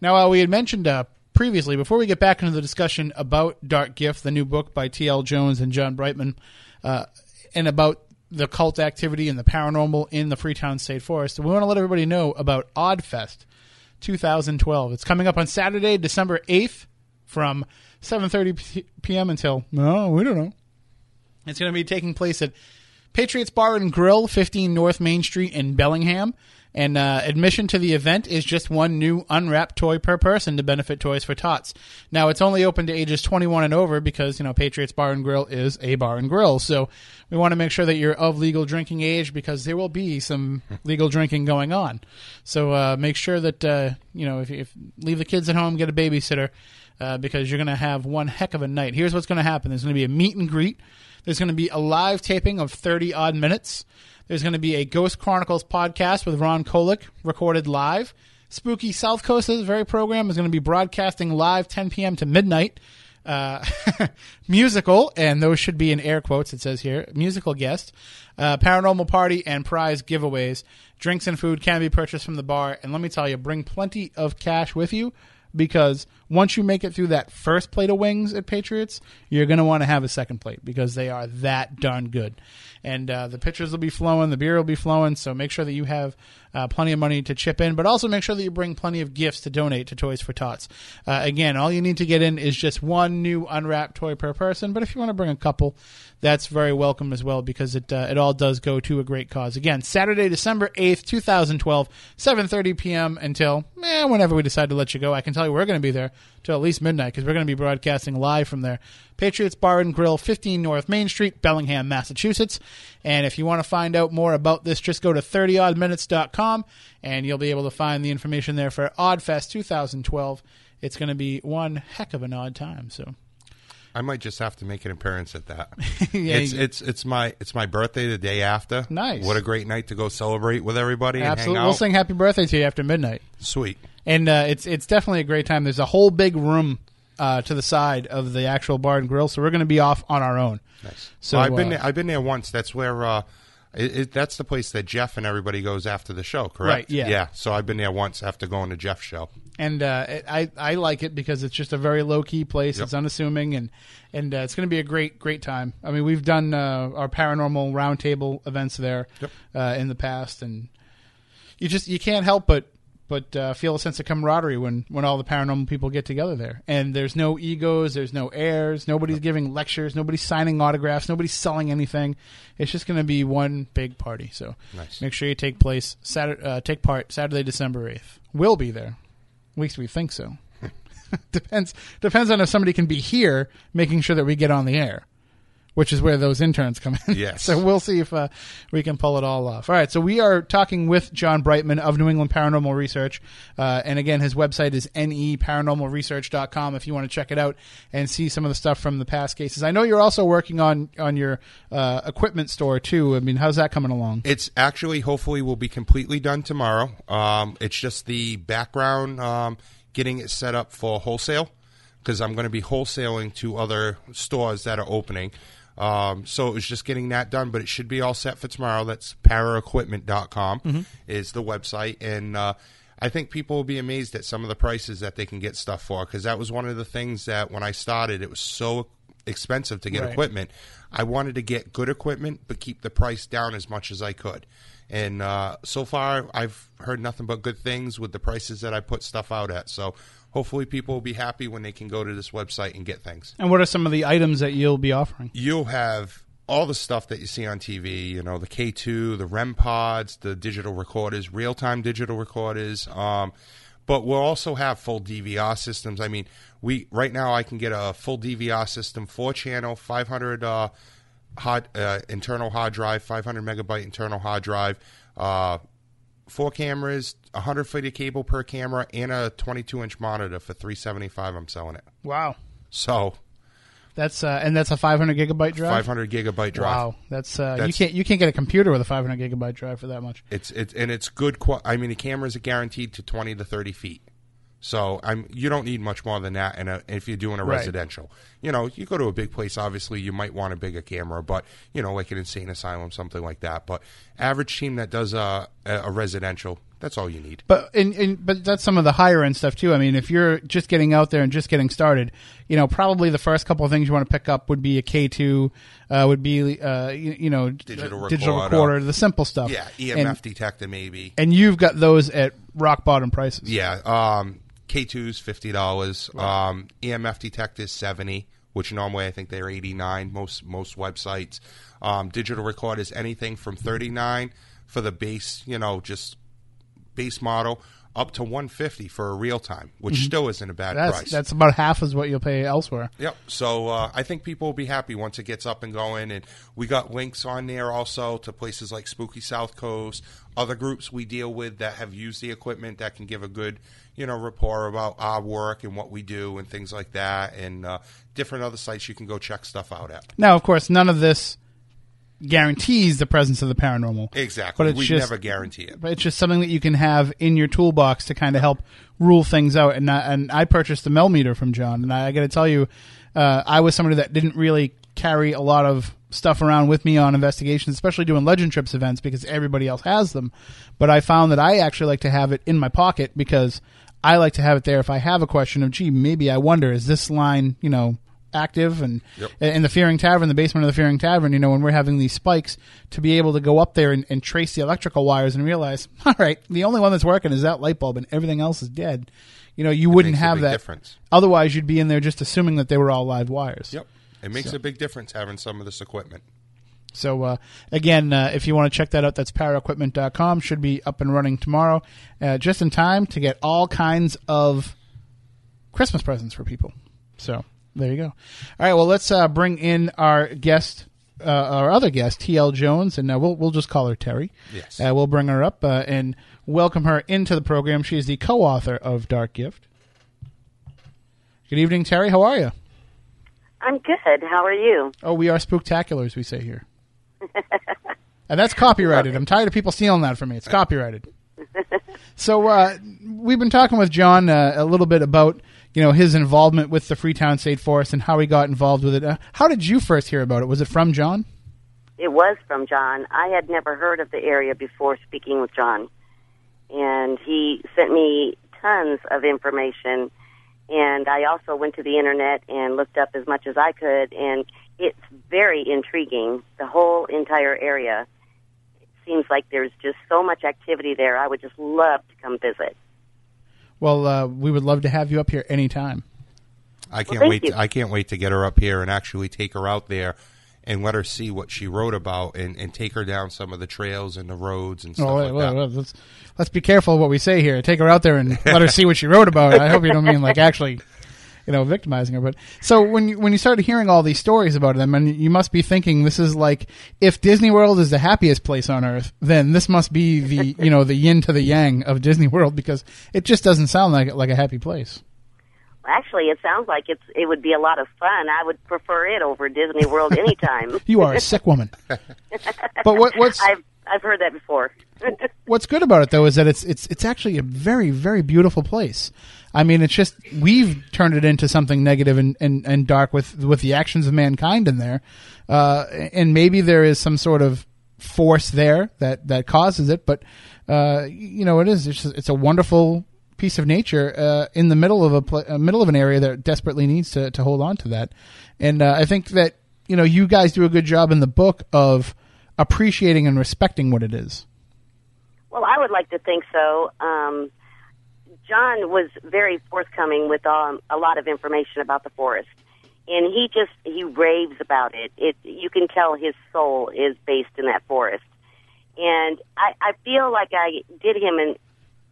Now, uh, we had mentioned uh, previously, before we get back into the discussion about Dark Gift, the new book by T.L. Jones and John Brightman, uh, and about the cult activity and the paranormal in the Freetown State Forest, we want to let everybody know about Oddfest 2012. It's coming up on Saturday, December 8th from 7.30 p- p.m. until, no, we don't know. It's going to be taking place at Patriots Bar and Grill, 15 North Main Street in Bellingham. And uh, admission to the event is just one new unwrapped toy per person to benefit Toys for Tots. Now, it's only open to ages 21 and over because, you know, Patriots Bar and Grill is a bar and grill. So we want to make sure that you're of legal drinking age because there will be some legal drinking going on. So uh, make sure that, uh, you know, if, if leave the kids at home, get a babysitter uh, because you're going to have one heck of a night. Here's what's going to happen there's going to be a meet and greet. There's going to be a live taping of 30 odd minutes. There's going to be a Ghost Chronicles podcast with Ron Kolick recorded live. Spooky South Coast, this very program, is going to be broadcasting live 10 p.m. to midnight. Uh, musical, and those should be in air quotes, it says here. Musical guest, uh, paranormal party, and prize giveaways. Drinks and food can be purchased from the bar. And let me tell you, bring plenty of cash with you because once you make it through that first plate of wings at Patriots, you're going to want to have a second plate because they are that darn good. And uh, the pitchers will be flowing, the beer will be flowing, so make sure that you have uh, plenty of money to chip in, but also make sure that you bring plenty of gifts to donate to Toys for Tots. Uh, again, all you need to get in is just one new unwrapped toy per person, but if you want to bring a couple, that's very welcome as well because it uh, it all does go to a great cause. Again, Saturday, December 8th, 2012, 7:30 p.m. until eh, whenever we decide to let you go. I can tell you we're going to be there till at least midnight because we're going to be broadcasting live from there. Patriots Bar and Grill, 15 North Main Street, Bellingham, Massachusetts. And if you want to find out more about this, just go to 30oddminutes.com and you'll be able to find the information there for Oddfest 2012. It's going to be one heck of an odd time. So, I might just have to make an appearance at that. Yeah, it's it's it's my it's my birthday the day after. Nice. What a great night to go celebrate with everybody and absolutely, we'll sing happy birthday to you after midnight. Sweet. and uh, it's it's definitely a great time. There's a whole big room uh, to the side of the actual bar and grill, so we're going to be off on our own. Nice. So, So I've been uh, there, I've been there once. That's where uh, It, it, that's the place that Jeff and everybody goes after the show, correct? Right, yeah. Yeah. So I've been there once after going to Jeff's show. and uh, it- I I like it because it's just a very low key place. Yep. It's unassuming, and and uh, it's going to be a great great time. I mean, we've done uh, our paranormal roundtable events there Yep. uh, in the past, and you just you can't help but but uh, feel a sense of camaraderie when when all the paranormal people get together there. And there's no egos, there's no airs, nobody's giving lectures, nobody's signing autographs, nobody's selling anything. It's just going to be one big party. So Nice. make sure you take place Saturday, uh, take part Saturday, December eighth. We'll be there. At least we think so. depends depends on if somebody can be here, making sure that we get on the air, which is where those interns come in. Yes. so we'll see if uh, we can pull it all off. All right. So we are talking with John Brightman of New England Paranormal Research, uh, and again, his website is neparanormalresearch.com if you want to check it out and see some of the stuff from the past cases. I know you're also working on on your uh, equipment store too. I mean, how's that coming along? It's actually hopefully will be completely done tomorrow. Um, it's just the background um, getting it set up for wholesale because I'm going to be wholesaling to other stores that are opening. Um, so it was just getting that done, but it should be all set for tomorrow. That's paraequipment.com is the website. And uh, I think people will be amazed at some of the prices that they can get stuff for because that was one of the things that when I started, it was so expensive to get Right. equipment. I wanted to get good equipment, but keep the price down as much as I could. And uh, so far, I've heard nothing but good things with the prices that I put stuff out at. So hopefully, people will be happy when they can go to this website and get things. And what are some of the items that you'll be offering? You'll have all the stuff that you see on TV, you know, the K2, the REM pods, the digital recorders, real time digital recorders. Um, but we'll also have full DVR systems. I mean, we right now I can get a full DVR system, four channel, 500 uh, hard uh, internal hard drive, 500 megabyte internal hard drive, uh, four cameras, 100 feet of cable per camera, and a 22 inch monitor for 375. I'm selling it. Wow. So That's uh, and that's a 500 gigabyte drive. 500 gigabyte drive. Wow, that's, uh, you can't you can't get a computer with a 500 gigabyte drive for that much. It's it's and it's good. I mean, the cameras are guaranteed to twenty to thirty feet. So I'm you don't need much more than that. And if you're doing a Right. residential, you know, you go to a big place. Obviously, you might want a bigger camera, but you know, like an insane asylum, something like that. But average team that does a, a residential, that's all you need. But and, and but that's some of the higher end stuff too. I mean, if you're just getting out there and just getting started, you know, probably the first couple of things you want to pick up would be a K2, uh, would be uh, you, you know, Digital uh, digital recorder. recorder, the simple stuff. Yeah, EMF And, detector maybe. and you've got those at rock bottom prices. Yeah, um, K2's fifty dollars. Um, EMF detectors seventy, which normally I think they're eighty nine. Most most websites. Um, digital recorders anything from thirty nine for the base, you know, just base model, up to one fifty for a real time, which still isn't a bad Mm-hmm. That's price. that's about half as what you'll pay elsewhere. Yep. So uh, I think people will be happy once it gets up and going. And we got links on there also to places like Spooky South Coast, other groups we deal with that have used the equipment that can give a good, you know, rapport about our work and what we do and things like that. And uh, different other sites you can go check stuff out at. Now, of course, none of this guarantees the presence of the paranormal. Exactly. But it's we just- never guarantee it. but it's just something that you can have in your toolbox to kind of help rule things out. And I, and I purchased the Mel meter from John, and I, got to tell you, uh, I was somebody that didn't really carry a lot of stuff around with me on investigations, especially doing Legend Trips events because everybody else has them. But I found that I actually like to have it in my pocket because I like to have it there if I have a question of, gee, maybe I wonder, is this line, you know, active and Yep. in the Fearing Tavern, the basement of the Fearing Tavern, you know, when we're having these spikes, to be able to go up there and, and trace the electrical wires and realize, all right, the only one that's working is that light bulb and everything else is dead. You know, you wouldn't have that. difference. Otherwise, you'd be in there just assuming that they were all live wires. Yep. It makes a big difference having some of this equipment. So uh, again, uh, if you want to check that out, that's paraequipment.com. Should be up and running tomorrow, uh, just in time to get all kinds of Christmas presents for people. So there you go. All right, well, let's uh, bring in our guest, uh, our other guest, T.L. Jones, and uh, we'll we'll just call her Terry. Yes. Uh, we'll bring her up uh, and welcome her into the program. She is the co-author of Dark Gift. Good evening, Terry. How are you? I'm good. How are you? Oh, we are spooktacular, as we say here. and that's copyrighted. I'm tired of people stealing that from me. It's copyrighted. so uh, we've been talking with John uh, a little bit about you know his involvement with the Freetown State Forest and how he got involved with it. Uh, how did you first hear about it? Was it from John? it was from John. I had never heard of the area before speaking with John, and he sent me tons of information. And I also went to the internet and looked up as much as I could, and it's very intriguing. The whole entire area it seems like there's just so much activity there. I would just love to come visit. Well, uh, we would love to have you up here anytime. I can't thank wait. To, I can't wait to get her up here and actually take her out there and let her see what she wrote about and, and take her down some of the trails and the roads and stuff Oh, wait, like wait, that. wait, let's let's be careful what we say here. Take her out there and let her see what she wrote about. I hope you don't mean like actually, you know, victimizing her. But so when you when you started hearing all these stories about them, and you must be thinking this is like if Disney World is the happiest place on earth, then this must be the you know the yin to the yang of Disney World because it just doesn't sound like like a happy place. Actually, it sounds like it's it would be a lot of fun. I would prefer it over Disney World anytime. You are a sick woman. But what what's I've I've heard that before. what's good about it though is that it's it's it's actually a very very beautiful place. I mean, it's just we've turned it into something negative and, and, and dark with with the actions of mankind in there, uh, and maybe there is some sort of force there that that causes it. But uh, you know, it is it's, just, it's a wonderful piece of nature uh, in the middle of a pla uh, middle of an area that desperately needs to to hold on to that. And uh, I think that you know you guys do a good job in the book of appreciating and respecting what it is. Well, I would like to think so. Um, John was very forthcoming with um, a lot of information about the forest, and he just he raves about it. It you can tell his soul is based in that forest, and I, I feel like I did him an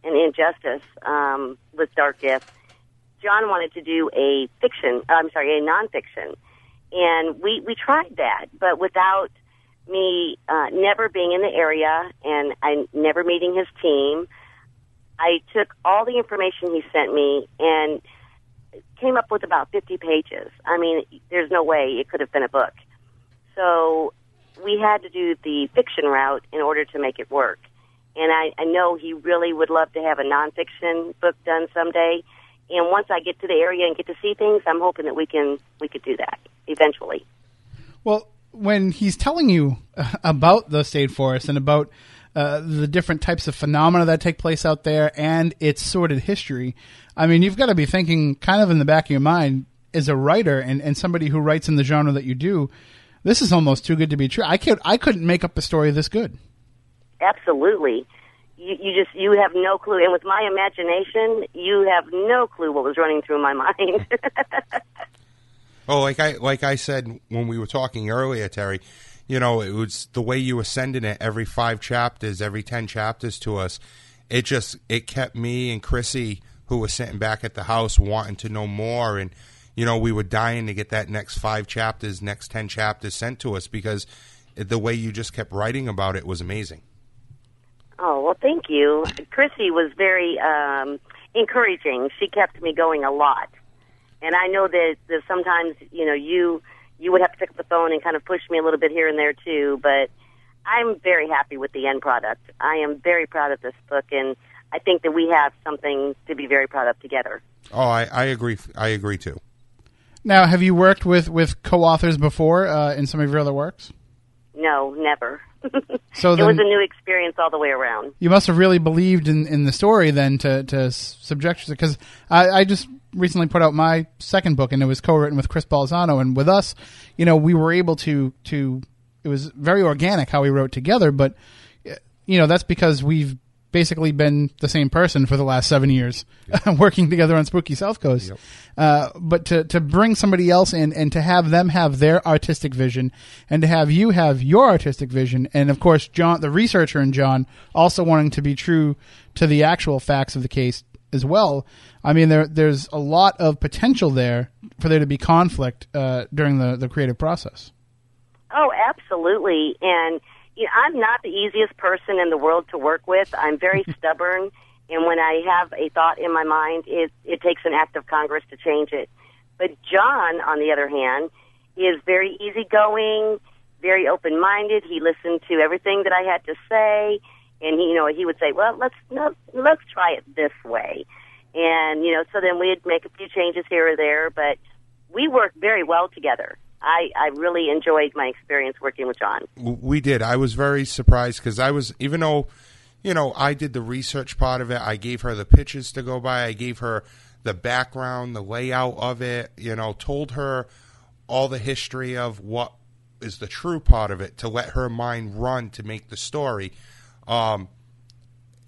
an injustice um, with Dark Gift. John wanted to do a fiction. I'm sorry, a nonfiction, and we we tried that, but without me uh, never being in the area and I never meeting his team, I took all the information he sent me and came up with about 50 pages. I mean, there's no way it could have been a book. So we had to do the fiction route in order to make it work. And I, I know he really would love to have a nonfiction book done someday. And once I get to the area and get to see things, I'm hoping that we can we could do that eventually. Well, when he's telling you about the state forest and about uh, the different types of phenomena that take place out there and its sordid history, I mean, you've got to be thinking kind of in the back of your mind as a writer and, and somebody who writes in the genre that you do, this is almost too good to be true. I could I couldn't make up a story this good. Absolutely. You, you just you have no clue, and with my imagination, you have no clue what was running through my mind. Oh, like I like I said when we were talking earlier, Terry. You know, it was the way you were sending it every five chapters, every ten chapters to us. It just it kept me and Chrissy, who was sitting back at the house, wanting to know more, and you know, we were dying to get that next five chapters, next ten chapters sent to us because the way you just kept writing about it was amazing. oh well, thank you. Chrissy was very um, encouraging. She kept me going a lot, and I know that, that sometimes you know you you would have to pick up the phone and kind of push me a little bit here and there too. But I'm very happy with the end product. I am very proud of this book, and I think that we have something to be very proud of together. Oh, I, I agree. I agree too. Now, have you worked with, with co-authors before uh, in some of your other works? No, never. So it was a new experience all the way around. you must have really believed in, in the story then to, to s- subject because I, I just recently put out my second book and it was co-written with Chris Balzano and with us, you know, we were able to to it was very organic how we wrote together, but uh, you know that's because we've basically been the same person for the last seven years working together on Spooky South Coast. Uh, but to, to bring somebody else in and to have them have their artistic vision and to have you have your artistic vision and of course John the researcher and John also wanting to be true to the actual facts of the case as well. I mean there there's a lot of potential there for there to be conflict uh, during the, the creative process. Oh, absolutely. And you know, I'm not the easiest person in the world to work with. I'm very stubborn, and when I have a thought in my mind, it it takes an act of Congress to change it. But John, on the other hand, is very easygoing, very open-minded. He listened to everything that I had to say, and he, you know, he would say, "Well, let's no, let's try it this way," and you know, so then we'd make a few changes here or there, but we work very well together. I, I really enjoyed my experience working with John. We did. I was very surprised because I was, even though, you know, I did the research part of it, I gave her the pictures to go by, I gave her the background, the layout of it, you know, told her all the history of what is the true part of it to let her mind run to make the story. Um,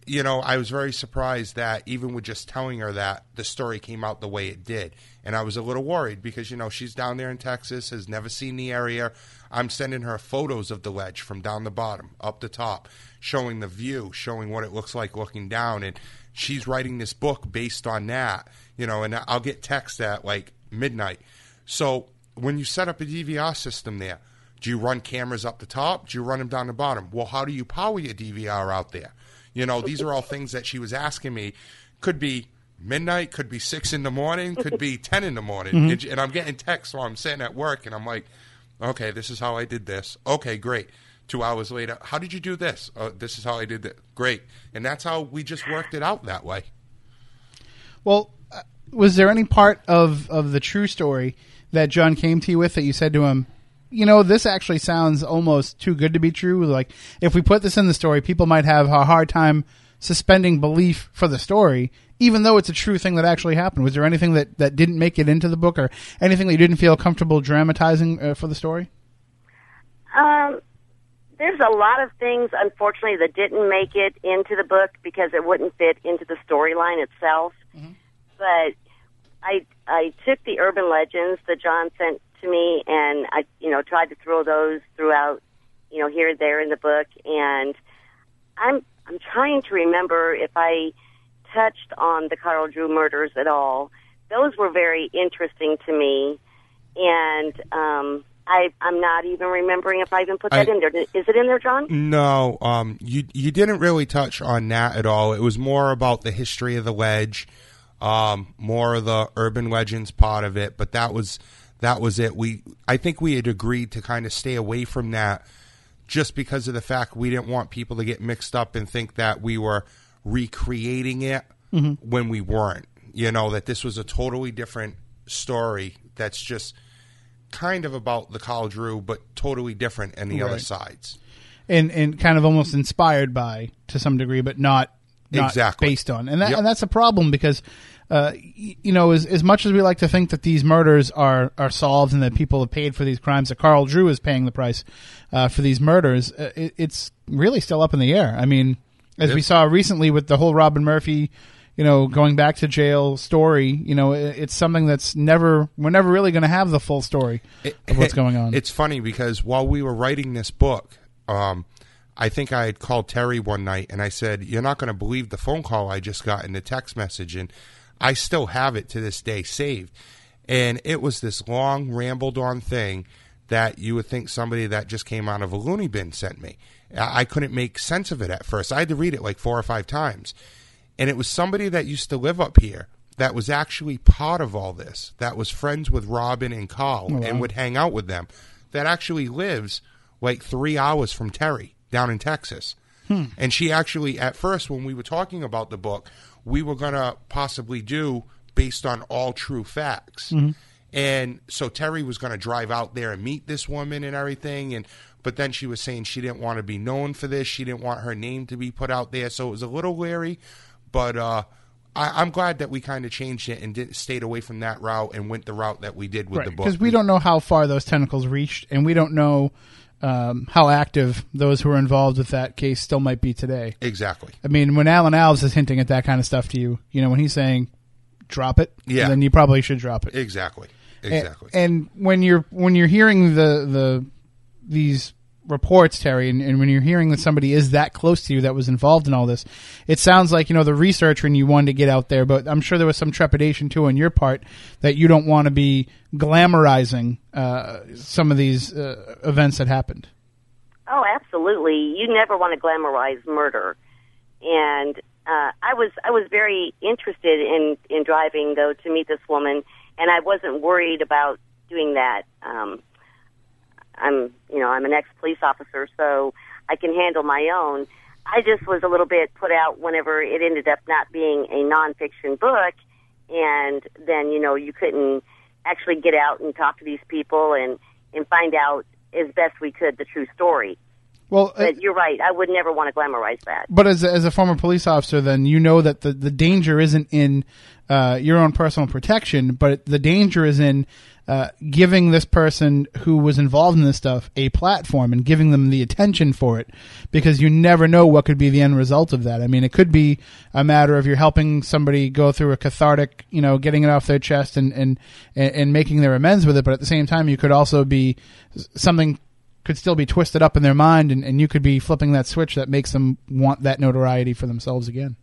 you know, I was very surprised that even with just telling her that, the story came out the way it did. And I was a little worried because, you know, she's down there in Texas, has never seen the area. I'm sending her photos of the ledge from down the bottom, up the top, showing the view, showing what it looks like looking down. And she's writing this book based on that, you know, and I'll get text at like midnight. So when you set up a DVR system there, do you run cameras up the top? Do you run them down the bottom? Well, how do you power your DVR out there? You know, these are all things that she was asking me. Could be midnight, could be six in the morning, could be ten in the morning, Mm-hmm. and, I'm getting texts while I'm sitting at work, and I'm like, okay, this is how I did this. Okay, great. Two hours later, how did you do this? Oh, this is how I did that. Great, and that's how we just worked it out that way. Well, uh, was there any part of of the true story that John came to you with that you said to him, you know, this actually sounds almost too good to be true. Like if we put this in the story, people might have a hard time suspending belief for the story, even though it's a true thing that actually happened. Was there anything that that didn't make it into the book, or anything that you didn't feel comfortable dramatizing uh, for the story? Um, there's a lot of things, unfortunately, that didn't make it into the book because it wouldn't fit into the storyline itself. But I I took the urban legends that John sent to me, and I you know tried to throw those throughout, you know, here and there in the book. And I'm I'm trying to remember if I touched on the Carl Drew murders at all. Those were very interesting to me, and um, I I'm not even remembering if I even put that I- in there. Is it in there, John? No, um, you you didn't really touch on that at all. It was more about the history of the ledge, um, more of the urban legends part of it. But that was that was it. We I think we had agreed to kind of stay away from that, just because of the fact we didn't want people to get mixed up and think that we were recreating it mm-hmm. when we weren't. You know that this was a totally different story. That's just kind of about the Carl Drew, but totally different in the other sides. and and kind of almost inspired by to some degree, but not, not Exactly. based on. And that, Yep. and that's a problem because uh, you know as as much as we like to think that these murders are are solved and that people have paid for these crimes, that Carl Drew is paying the price uh, for these murders, uh, it, it's really still up in the air. I mean, as we saw recently with the whole Robin Murphy. You know, going back to jail story. You know, it, it's something that's never. We're never really going to have the full story of what's going on. It's funny because while we were writing this book, um, I think I had called Terry one night and I said, "You're not going to believe the phone call I just got in the text message," and I still have it to this day saved. And it was this long, rambled on thing that you would think somebody that just came out of a loony bin sent me. I I couldn't make sense of it at first. I had to read it like four or five times. And it was somebody that used to live up here that was actually part of all this, that was friends with Robin and Carl oh, and would hang out with them, that actually lives like three hours from Terry down in Texas. Hmm. And she actually, at first, when we were talking about the book, we were going to possibly do based on all true facts. And so Terry was going to drive out there and meet this woman and everything. And but then she was saying she didn't want to be known for this. She didn't want her name to be put out there. So it was a little leery. But uh, I, I'm glad that we kind of changed it and did, stayed away from that route and went the route that we did with the book. because we don't know how far those tentacles reached, and we don't know um, how active those who are involved with that case still might be today. exactly. I mean, when Alan Alves is hinting at that kind of stuff to you, you know, when he's saying "drop it," Yeah. then you probably should drop it. Exactly. Exactly. And, when you're when you're hearing the the these reports, Terry, and, and when you're hearing that somebody is that close to you that was involved in all this, it sounds like you know the researcher and you wanted to get out there, but I'm sure there was some trepidation too on your part that you don't want to be glamorizing uh, some of these uh, events that happened. Oh, absolutely. You never want to glamorize murder. And uh, I was I was very interested in in driving though to meet this woman, and I wasn't worried about doing that. Um, I'm you know I'm an ex police officer, so I can handle my own. I just was a little bit put out whenever it ended up not being a nonfiction book, and then you know you couldn't actually get out and talk to these people and and find out as best we could the true story. Well, uh, you're right. I would never want to glamorize that. But as a, as a former police officer, then you know that the, the danger isn't in uh, your own personal protection, but the danger is in uh, giving this person who was involved in this stuff a platform and giving them the attention for it, because you never know what could be the end result of that. I mean, it could be a matter of you're helping somebody go through a cathartic, you know, getting it off their chest and and and, making their amends with it, but at the same time, you could also be something could still be twisted up in their mind, and, and you could be flipping that switch that makes them want that notoriety for themselves again.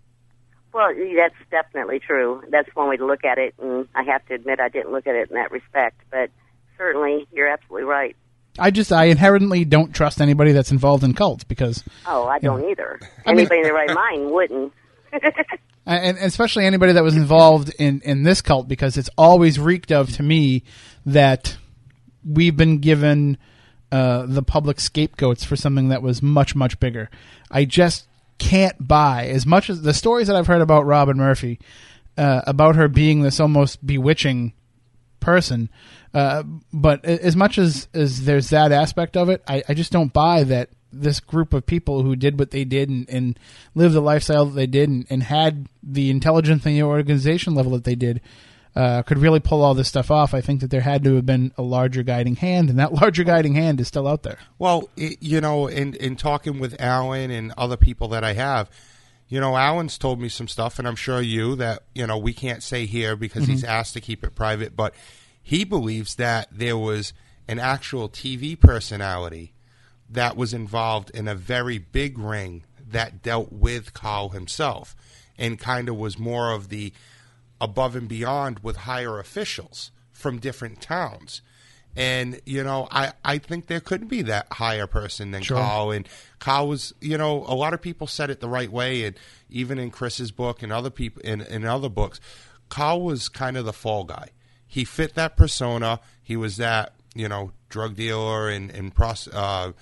Well, that's definitely true. That's one way to look at it, and I have to admit I didn't look at it in that respect. But certainly, you're absolutely right. I just I inherently don't trust anybody that's involved in cults because Oh, I don't either. I mean- Anybody in their right mind wouldn't. and especially anybody that was involved in in this cult because it's always reeked of to me that we've been given uh, the public scapegoats for something that was much much bigger. I just can't buy as much as the stories that I've heard about Robin Murphy uh, about her being this almost bewitching person. Uh, but as much as, as there's that aspect of it, I, I just don't buy that this group of people who did what they did and, and lived the lifestyle that they did and, and had the intelligence and the organization level that they did uh, could really pull all this stuff off. I think that there had to have been a larger guiding hand, and that larger guiding hand is still out there. Well, it, you know, in in talking with Alan and other people that I have, you know, Alan's told me some stuff, and I'm sure you that you know we can't say here because he's asked to keep it private, but he believes that there was an actual TV personality that was involved in a very big ring that dealt with Carl himself, and kind of was more of the above and beyond with higher officials from different towns. And, you know, I, I think there couldn't be that higher person than Sure. Carl. And Carl was, you know, a lot of people said it the right way. And even in Chris's book and other people in, in other books, Carl was kind of the fall guy. He fit that persona. He was that, you know, drug dealer and, and pros, uh,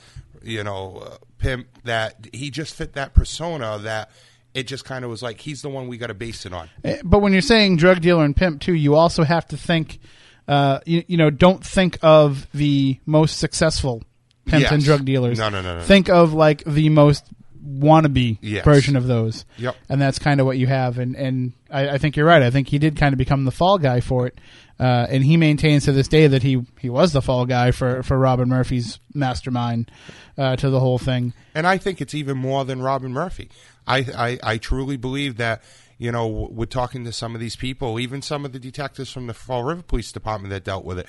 you know, uh, pimp that he just fit that persona that it just kind of was like, he's the one we got to base it on. Eh, But when you're saying drug dealer and pimp too, you also have to think, uh, you, you know, don't think of the most successful pimps Yes. and drug dealers. No, no, no, no. Think of like the most wannabe Yes. version of those. Yep. And that's kind of what you have. And and I, I think you're right. I think he did kind of become the fall guy for it. Uh, and he maintains to this day that he, he was the fall guy for, for Robin Murphy's mastermind uh, to the whole thing. And I think it's even more than Robin Murphy. I, I, I truly believe that, you know, we're talking to some of these people, even some of the detectives from the Fall River Police Department that dealt with it,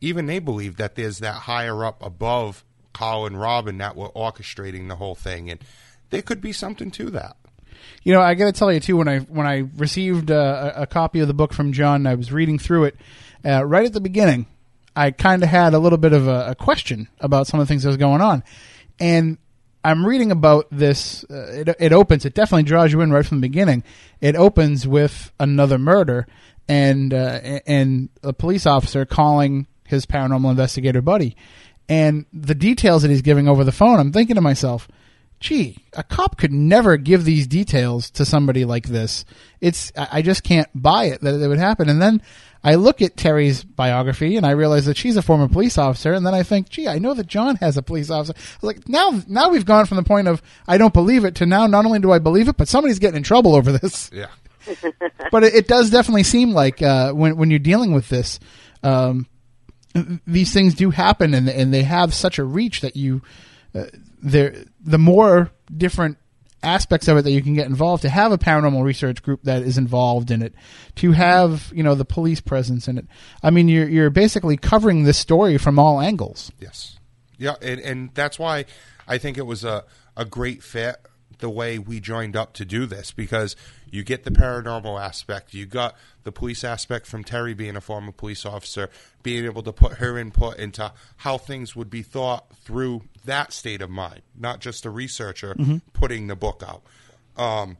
even they believe that there's that higher up above and Robin that were orchestrating the whole thing. And there could be something to that. You know, I got to tell you too. When I when I received uh, a, a copy of the book from John, I was reading through it. Uh, right at the beginning, I kind of had a little bit of a, a question about some of the things that was going on, and I'm reading about this. Uh, it, it opens. It definitely draws you in right from the beginning. It opens with another murder, and uh, and a police officer calling his paranormal investigator buddy, and the details that he's giving over the phone. I'm thinking to myself gee, a cop could never give these details to somebody like this. It's I I just can't buy it that it would happen. And then I look at Terry's biography and I realize that she's a former police officer. And then I think, gee, I know that John has a police officer. Like now, now we've gone from the point of I don't believe it to now not only do I believe it, but somebody's getting in trouble over this. Yeah. but it, it does definitely seem like uh, when when you're dealing with this, um, these things do happen, and and they have such a reach that you, uh, there the more different aspects of it that you can get involved to have a paranormal research group that is involved in it to have you know the police presence in it i mean you're you're basically covering this story from all angles Yes. Yeah, and, and that's why I think it was a, a great fit the way we joined up to do this because you get the paranormal aspect, you got the police aspect from Terry being a former police officer, being able to put her input into how things would be thought through that state of mind, not just a researcher putting the book out. Um,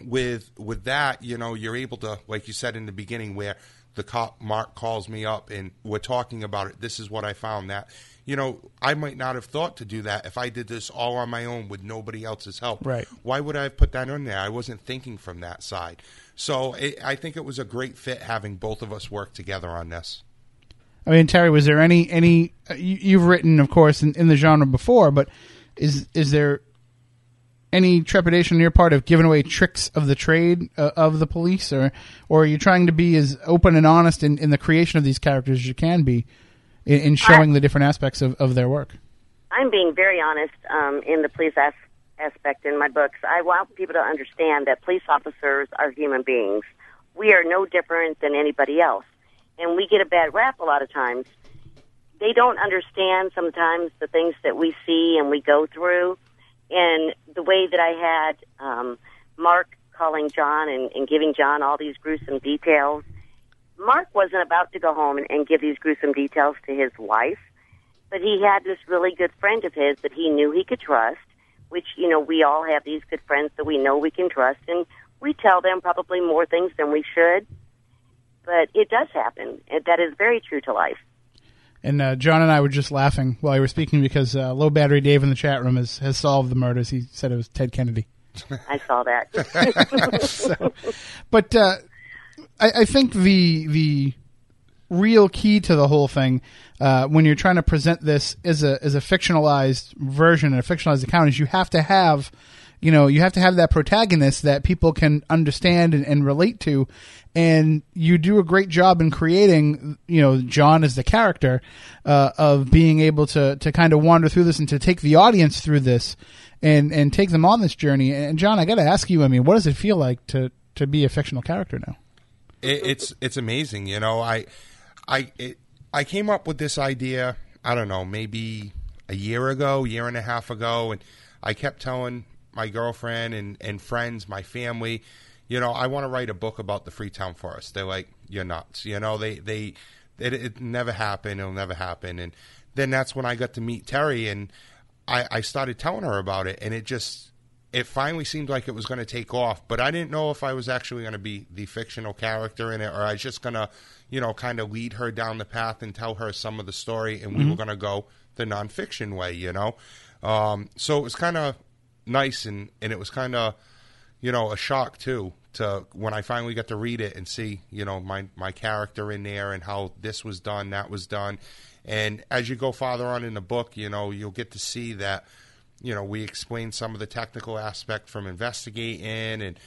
with with that, you know, you're able to, like you said in the beginning, where the cop Mark calls me up and we're talking about it. This is what I found. That you know, I might not have thought to do that if I did this all on my own with nobody else's help. Right. Why would I have put that in there? I wasn't thinking from that side. So it, I think it was a great fit having both of us work together on this. I mean, Terry, was there any any uh, you, you've written, of course, in, in the genre before, but is is there any trepidation on your part of giving away tricks of the trade uh, of the police, or or are you trying to be as open and honest in, in the creation of these characters as you can be, in, in showing I- the different aspects of, of their work? I'm being very honest um, in the police as- aspect in my books. I want people to understand that police officers are human beings. We are no different than anybody else, and we get a bad rap a lot of times. They don't understand sometimes the things that we see and we go through, and the way that I had um, Mark calling John and, and giving John all these gruesome details. Mark wasn't about to go home and, and give these gruesome details to his wife but he had this really good friend of his that he knew he could trust, which, you know, we all have these good friends that we know we can trust, and we tell them probably more things than we should. But it does happen. and That is very true to life. And uh, John and I were just laughing while you were speaking because uh, Low Battery Dave in the chat room has, has solved the murders. He said it was Ted Kennedy. I saw that. so, but uh, I, I think the the real key to the whole thing uh, when you're trying to present this as a as a fictionalized version and a fictionalized account is you have to have you know you have to have that protagonist that people can understand and, and relate to and you do a great job in creating you know john as the character uh, of being able to to kind of wander through this and to take the audience through this and and take them on this journey and john i got to ask you i mean what does it feel like to to be a fictional character now it, it's it's amazing. You know, I I it, I came up with this idea. I don't know, maybe a year ago, year and a half ago, and I kept telling my girlfriend and and friends, my family, you know, I want to write a book about the Freetown Forest. They're like, you're nuts. You know, they they it, it never happened. It'll never happen. And then that's when I got to meet Terry, and I, I started telling her about it, and it just it finally seemed like it was going to take off, but I didn't know if I was actually going to be the fictional character in it, or I was just going to, you know, kind of lead her down the path and tell her some of the story, and we were going to go the nonfiction way, you know. Um, so it was kind of nice, and and it was kind of, you know, a shock too to when I finally got to read it and see, you know, my my character in there and how this was done, that was done, and as you go farther on in the book, you know, you'll get to see that you know, we explain some of the technical aspect from investigating and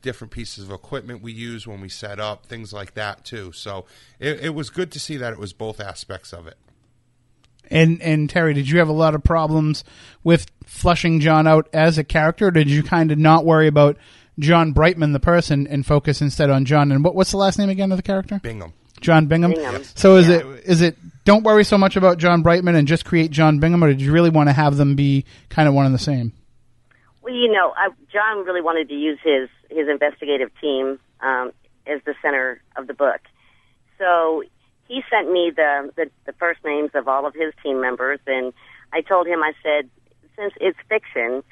different pieces of equipment we use when we set up, things like that too. So it, it was good to see that it was both aspects of it. And and Terry, did you have a lot of problems with flushing John out as a character? Or did you kind of not worry about John Brightman, the person, and focus instead on John? And what, what's the last name again of the character? Bingham. John Bingham. Bingham. So is Yeah. it is it don't worry so much about John Brightman and just create John Bingham, or did you really want to have them be kind of one and the same? Well, you know, I, John really wanted to use his his investigative team um, as the center of the book. So he sent me the, the the first names of all of his team members, and I told him, I said, since it's fiction,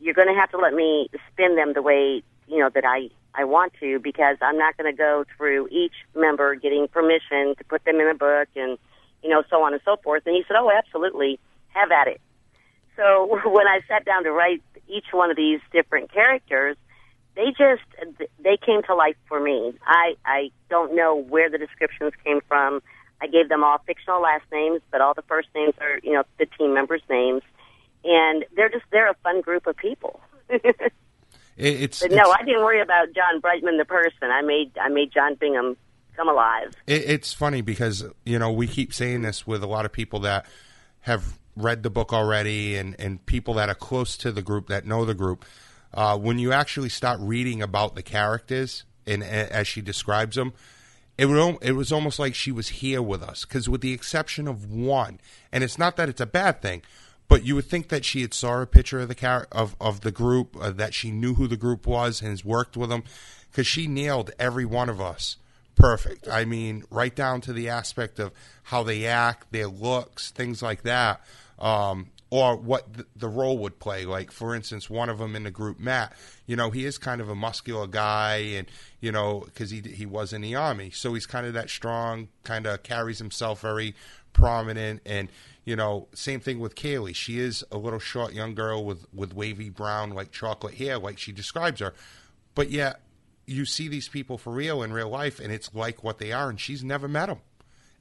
you're going to have to let me spin them the way you know that I I want to, because I'm not going to go through each member getting permission to put them in a book and you know so on and so forth. And he said, oh, absolutely, have at it. So when I sat down to write each one of these different characters, they just they came to life for me. I I don't know where the descriptions came from. I gave them all fictional last names, but all the first names are you know the team members' names, and they're just they're a fun group of people. It, it's, no, it's- I didn't worry about John Brightman the person. I made I made John Bingham come alive. It, it's funny because you know we keep saying this with a lot of people that have read the book already, and and people that are close to the group that know the group. Uh, when you actually start reading about the characters and as she describes them, it would, it was almost like she was here with us. Because with the exception of one, and it's not that it's a bad thing, but you would think that she had saw a picture of the char- of of the group, uh, that she knew who the group was and has worked with them, because she nailed every one of us perfect. I mean, right down to the aspect of how they act, their looks, things like that, um, or what the role would play. Like, for instance, one of them in the group, Matt. You know, he is kind of a muscular guy, and you know, because he he was in the army, so he's kind of that strong, kind of carries himself very prominent, and you know, same thing with Kaylee. She is a little short young girl with with wavy brown, like chocolate hair, like she describes her, but yet you see these people for real in real life, and it's like what they are, and she's never met them.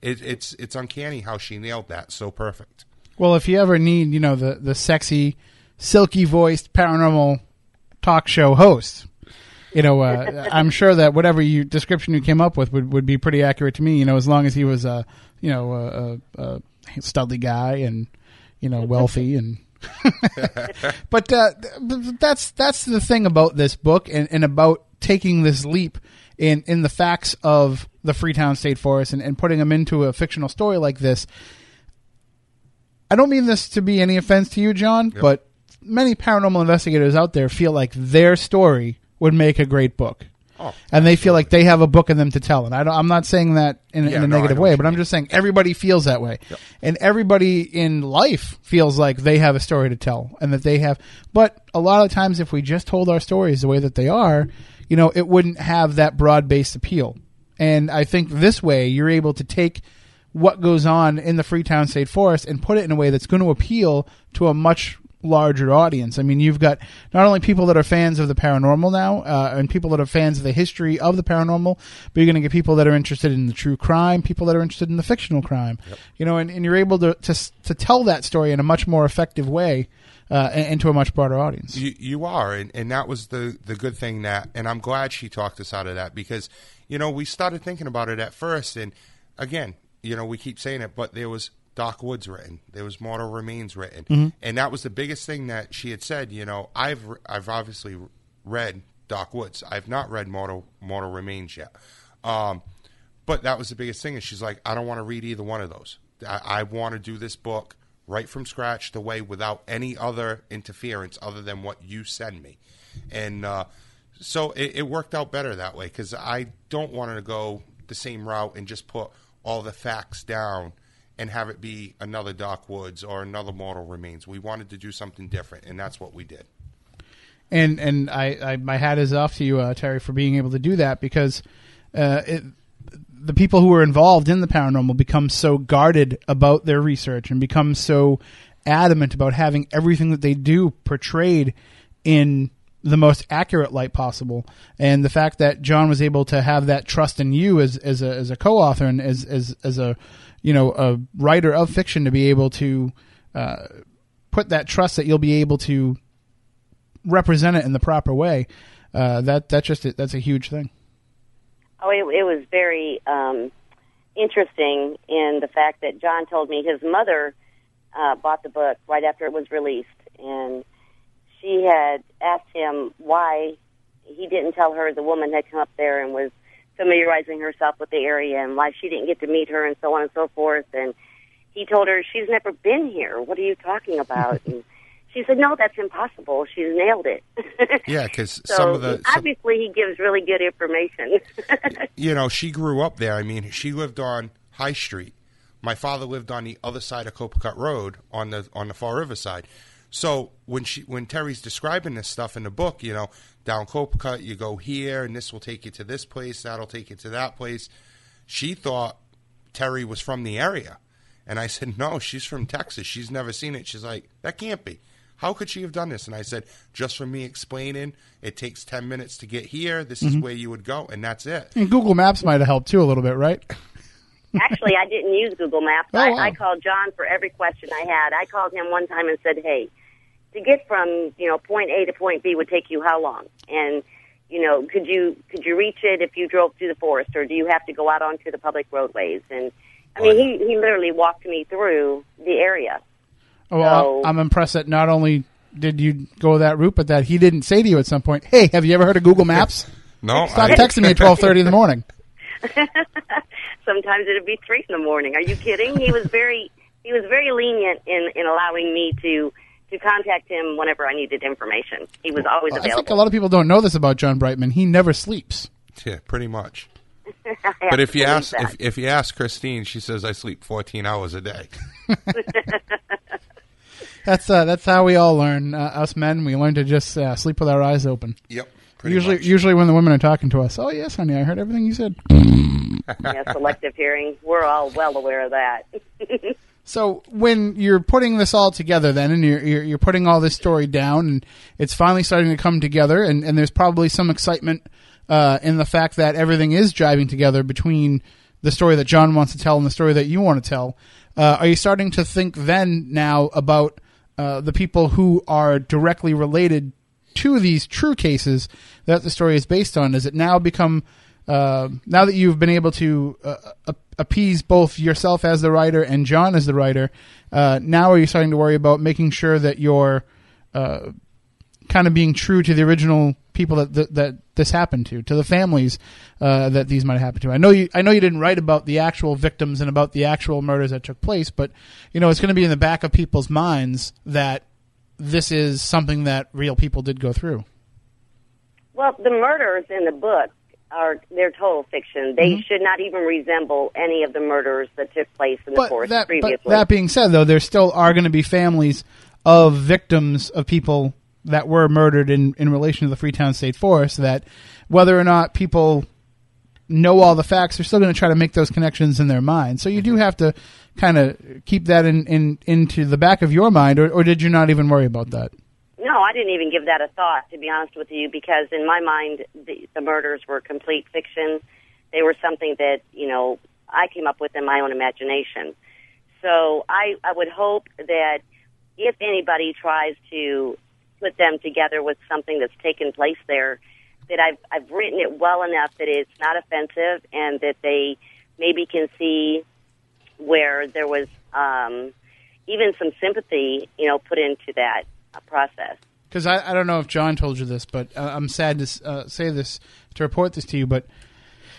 it, it's it's uncanny how she nailed that so perfect. Well, if you ever need, you know, the the sexy, silky voiced paranormal talk show host, you know, uh, I'm sure that whatever you description you came up with would, would be pretty accurate to me. You know, as long as he was a you know a, a, a studly guy and you know wealthy and. but uh, that's that's the thing about this book and, and about taking this leap in in the facts of the Freetown State Forest and, and putting them into a fictional story like this. I don't mean this to be any offense to you, John, Yep. but many paranormal investigators out there feel like their story would make a great book. Oh, and they feel like they have a book in them to tell. And I don't, I'm not saying that in, Yeah, in a no, negative way, but I'm just saying everybody feels that way. And everybody in life feels like they have a story to tell and that they have. But a lot of times, if we just told our stories the way that they are, you know, it wouldn't have that broad based appeal. And I think this way, you're able to take what goes on in the Freetown State Forest and put it in a way that's going to appeal to a much larger audience. I mean, you've got not only people that are fans of the paranormal now, uh, and people that are fans of the history of the paranormal, but you're going to get people that are interested in the true crime, people that are interested in the fictional crime. You know, and, and you're able to, to to tell that story in a much more effective way. Uh, and, and to a much broader audience. You, you are, and, and that was the the good thing that, and I'm glad she talked us out of that because, you know, we started thinking about it at first, and again, you know, we keep saying it, but there was Dark Woods written, there was Mortal Remains written, and that was the biggest thing that she had said. You know, I've I've obviously read Dark Woods, I've not read Mortal Mortal Remains yet, um, but that was the biggest thing. And she's like, I don't want to read either one of those. I, I want to do this book right from scratch, the way without any other interference other than what you send me. And uh, so it, it worked out better that way because I don't want to go the same route and just put all the facts down and have it be another Dark Woods or another Mortal Remains. We wanted to do something different, and that's what we did. and and I, I my hat is off to you, uh, Terry, for being able to do that because uh, it, the people who are involved in the paranormal become so guarded about their research and become so adamant about having everything that they do portrayed in the most accurate light possible. And the fact that John was able to have that trust in you as as a as a co-author and as as as a you know a writer of fiction to be able to uh, put that trust that you'll be able to represent it in the proper way. Uh, that that just that's a huge thing. Oh, it, it was very um, interesting in the fact that John told me his mother uh, bought the book right after it was released, and she had asked him why he didn't tell her the woman had come up there and was familiarizing herself with the area and why she didn't get to meet her and so on and so forth. And he told her she's never been here. What are you talking about? and she said, "No, that's impossible. She's nailed it." Yeah, because so some of the some, obviously he gives really good information. you know, she grew up there. I mean, she lived on High Street. My father lived on the other side of Copacabana Road on the on the Fall River side. So when she when Terry's describing this stuff in the book, you know, down Copicut, you go here, and this will take you to this place, that'll take you to that place. She thought Terry was from the area, and I said, no, she's from Texas. She's never seen it. She's like, that can't be. How could she have done this? And I said, just from me explaining, it takes ten minutes to get here. This is mm-hmm. where you would go, and that's it. And Google Maps might have helped too a little bit, right? Actually, I didn't use Google Maps. Oh, I. I called John for every question I had. I called him one time and said, "Hey, to get from you know point A to point B would take you how long? And you know, could you could you reach it if you drove through the forest, or do you have to go out onto the public roadways?" And I mean, he he literally walked me through the area. Oh, well, So- I'm impressed that not only did you go that route, but that he didn't say to you at some point, "Hey, have you ever heard of Google Maps? No, Stop I- texting me at 12:30 in the morning." Sometimes it'd be three in the morning. Are you kidding? He was very he was very lenient in in allowing me to to contact him whenever I needed information. He was always available. I think a lot of people don't know this about John Brightman. He never sleeps. Yeah, pretty much. But if you ask if, if you ask Christine, she says I sleep 14 hours a day. That's uh, that's how we all learn. Uh, us men, we learn to just uh, sleep with our eyes open. Yep. Pretty usually, much. usually when the women are talking to us. Oh yes, honey, I heard everything you said. yeah, selective hearing. We're all well aware of that. So when you're putting this all together, then, and you're, you're you're putting all this story down, and it's finally starting to come together, and, and there's probably some excitement uh, in the fact that everything is driving together between the story that John wants to tell and the story that you want to tell. Uh, are you starting to think then now about uh, the people who are directly related to these true cases that the story is based on? Does it now become uh, now that you've been able to uh, appease both yourself as the writer and John as the writer? Uh, now are you starting to worry about making sure that you're uh, kind of being true to the original people that that, that this happened to, to the families uh, that these might happen to. I know you. I know you didn't write about the actual victims and about the actual murders that took place, but you know it's going to be in the back of people's minds that this is something that real people did go through. Well, the murders in the book are they're total fiction. They mm-hmm. should not even resemble any of the murders that took place in but the forest that, previously. But that being said, though, there still are going to be families of victims of people that were murdered in, in relation to the Freetown State Forest that whether or not people know all the facts, they're still going to try to make those connections in their mind. So you do have to kind of keep that in, in into the back of your mind, or, or did you not even worry about that? No, I didn't even give that a thought, to be honest with you, because in my mind, the, the murders were complete fiction. They were something that, you know, I came up with in my own imagination. So I, I would hope that if anybody tries to put them together with something that's taken place there, that I've I've written it well enough that it's not offensive and that they maybe can see where there was um, even some sympathy, you know, put into that uh, process. Because I, I don't know if John told you this, but uh, I'm sad to uh, say this to report this to you, but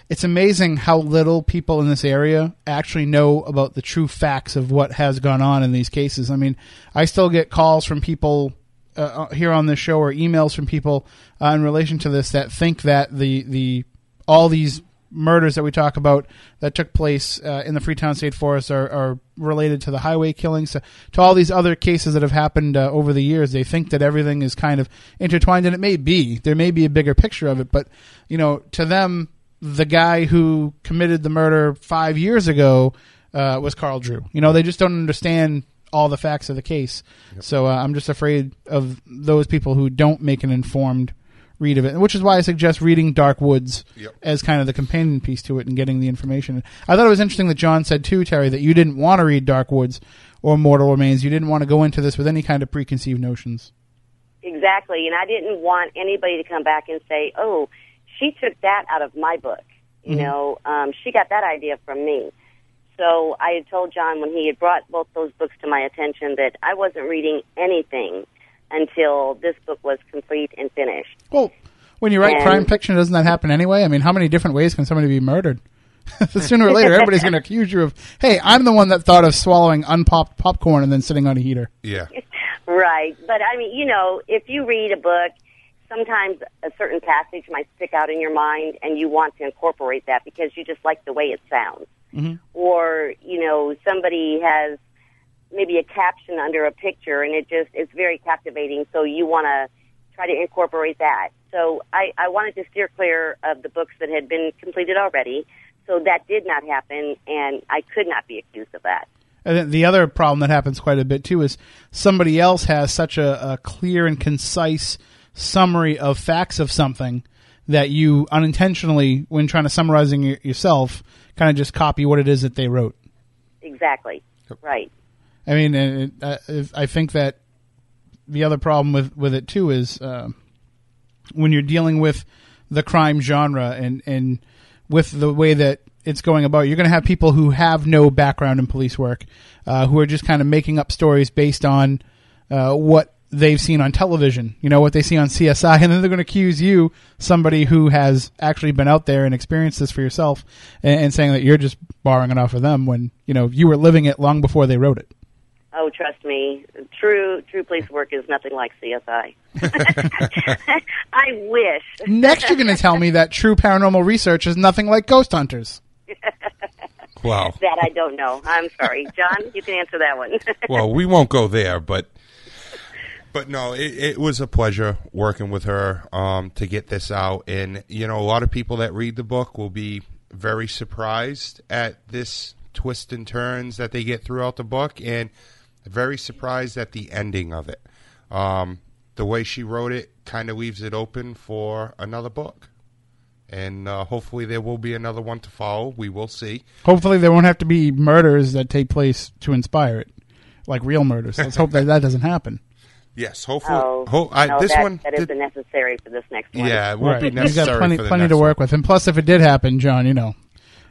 it's amazing how little people in this area actually know about the true facts of what has gone on in these cases. I mean, I still get calls from people uh, uh, here on this show or emails from people uh, in relation to this that think that the the all these murders that we talk about that took place uh, in the Freetown State Forest are, are, related to the highway killings, to, to, all these other cases that have happened uh, over the years. They think that everything is kind of intertwined, and it may be. There may be a bigger picture of it, but you know, to them, the guy who committed the murder five years ago uh, was Carl Drew. You know, they just don't understand all the facts of the case. Yep. So uh, I'm just afraid of those people who don't make an informed read of it, which is why I suggest reading Dark Woods yep. as kind of the companion piece to it and getting the information. I thought it was interesting that John said too, Terry, that you didn't want to read Dark Woods or Mortal Remains. You didn't want to go into this with any kind of preconceived notions. Exactly, and I didn't want anybody to come back and say, "Oh, she took that out of my book." You mm-hmm. know, um, she got that idea from me. So I had told John when he had brought both those books to my attention that I wasn't reading anything until this book was complete and finished. Well, when you write and, crime fiction, doesn't that happen anyway? I mean, how many different ways can somebody be murdered? Sooner or later, everybody's going to accuse you of, hey, I'm the one that thought of swallowing unpopped popcorn and then sitting on a heater. Yeah. right. But I mean, you know, if you read a book, sometimes a certain passage might stick out in your mind and you want to incorporate that because you just like the way it sounds mm-hmm. or you know somebody has maybe a caption under a picture and it just it's very captivating so you want to try to incorporate that so I, I wanted to steer clear of the books that had been completed already so that did not happen and i could not be accused of that and then the other problem that happens quite a bit too is somebody else has such a, a clear and concise summary of facts of something that you unintentionally, when trying to summarizing yourself, kind of just copy what it is that they wrote. Exactly. Right. I mean, it, uh, I think that the other problem with, with it too is uh, when you're dealing with the crime genre and, and with the way that it's going about, you're going to have people who have no background in police work, uh, who are just kind of making up stories based on uh, what they've seen on television, you know, what they see on CSI, and then they're going to accuse you, somebody who has actually been out there and experienced this for yourself, and, and, saying that you're just borrowing it off of them when, you know, you were living it long before they wrote it. Oh, trust me, true true police work is nothing like CSI. I wish. Next, you're going to tell me that true paranormal research is nothing like Ghost Hunters. Wow. That I don't know. I'm sorry. John, you can answer that one. well, we won't go there, but but no, it, it, was a pleasure working with her um, to get this out. And, you know, a lot of people that read the book will be very surprised at this twist and turns that they get throughout the book and very surprised at the ending of it. Um, the way she wrote it kind of leaves it open for another book. and uh, hopefully there will be another one to follow. We will see. Hopefully, there won't have to be murders that take place to inspire it, like real murders. Let's hope that that doesn't happen. Yes, hopefully. Oh, ho- I, no, this that, one, that did- isn't necessary for this next one. yeah, it won't be You've got plenty, for the plenty next to one. work with. And plus, if it did happen, John, you know,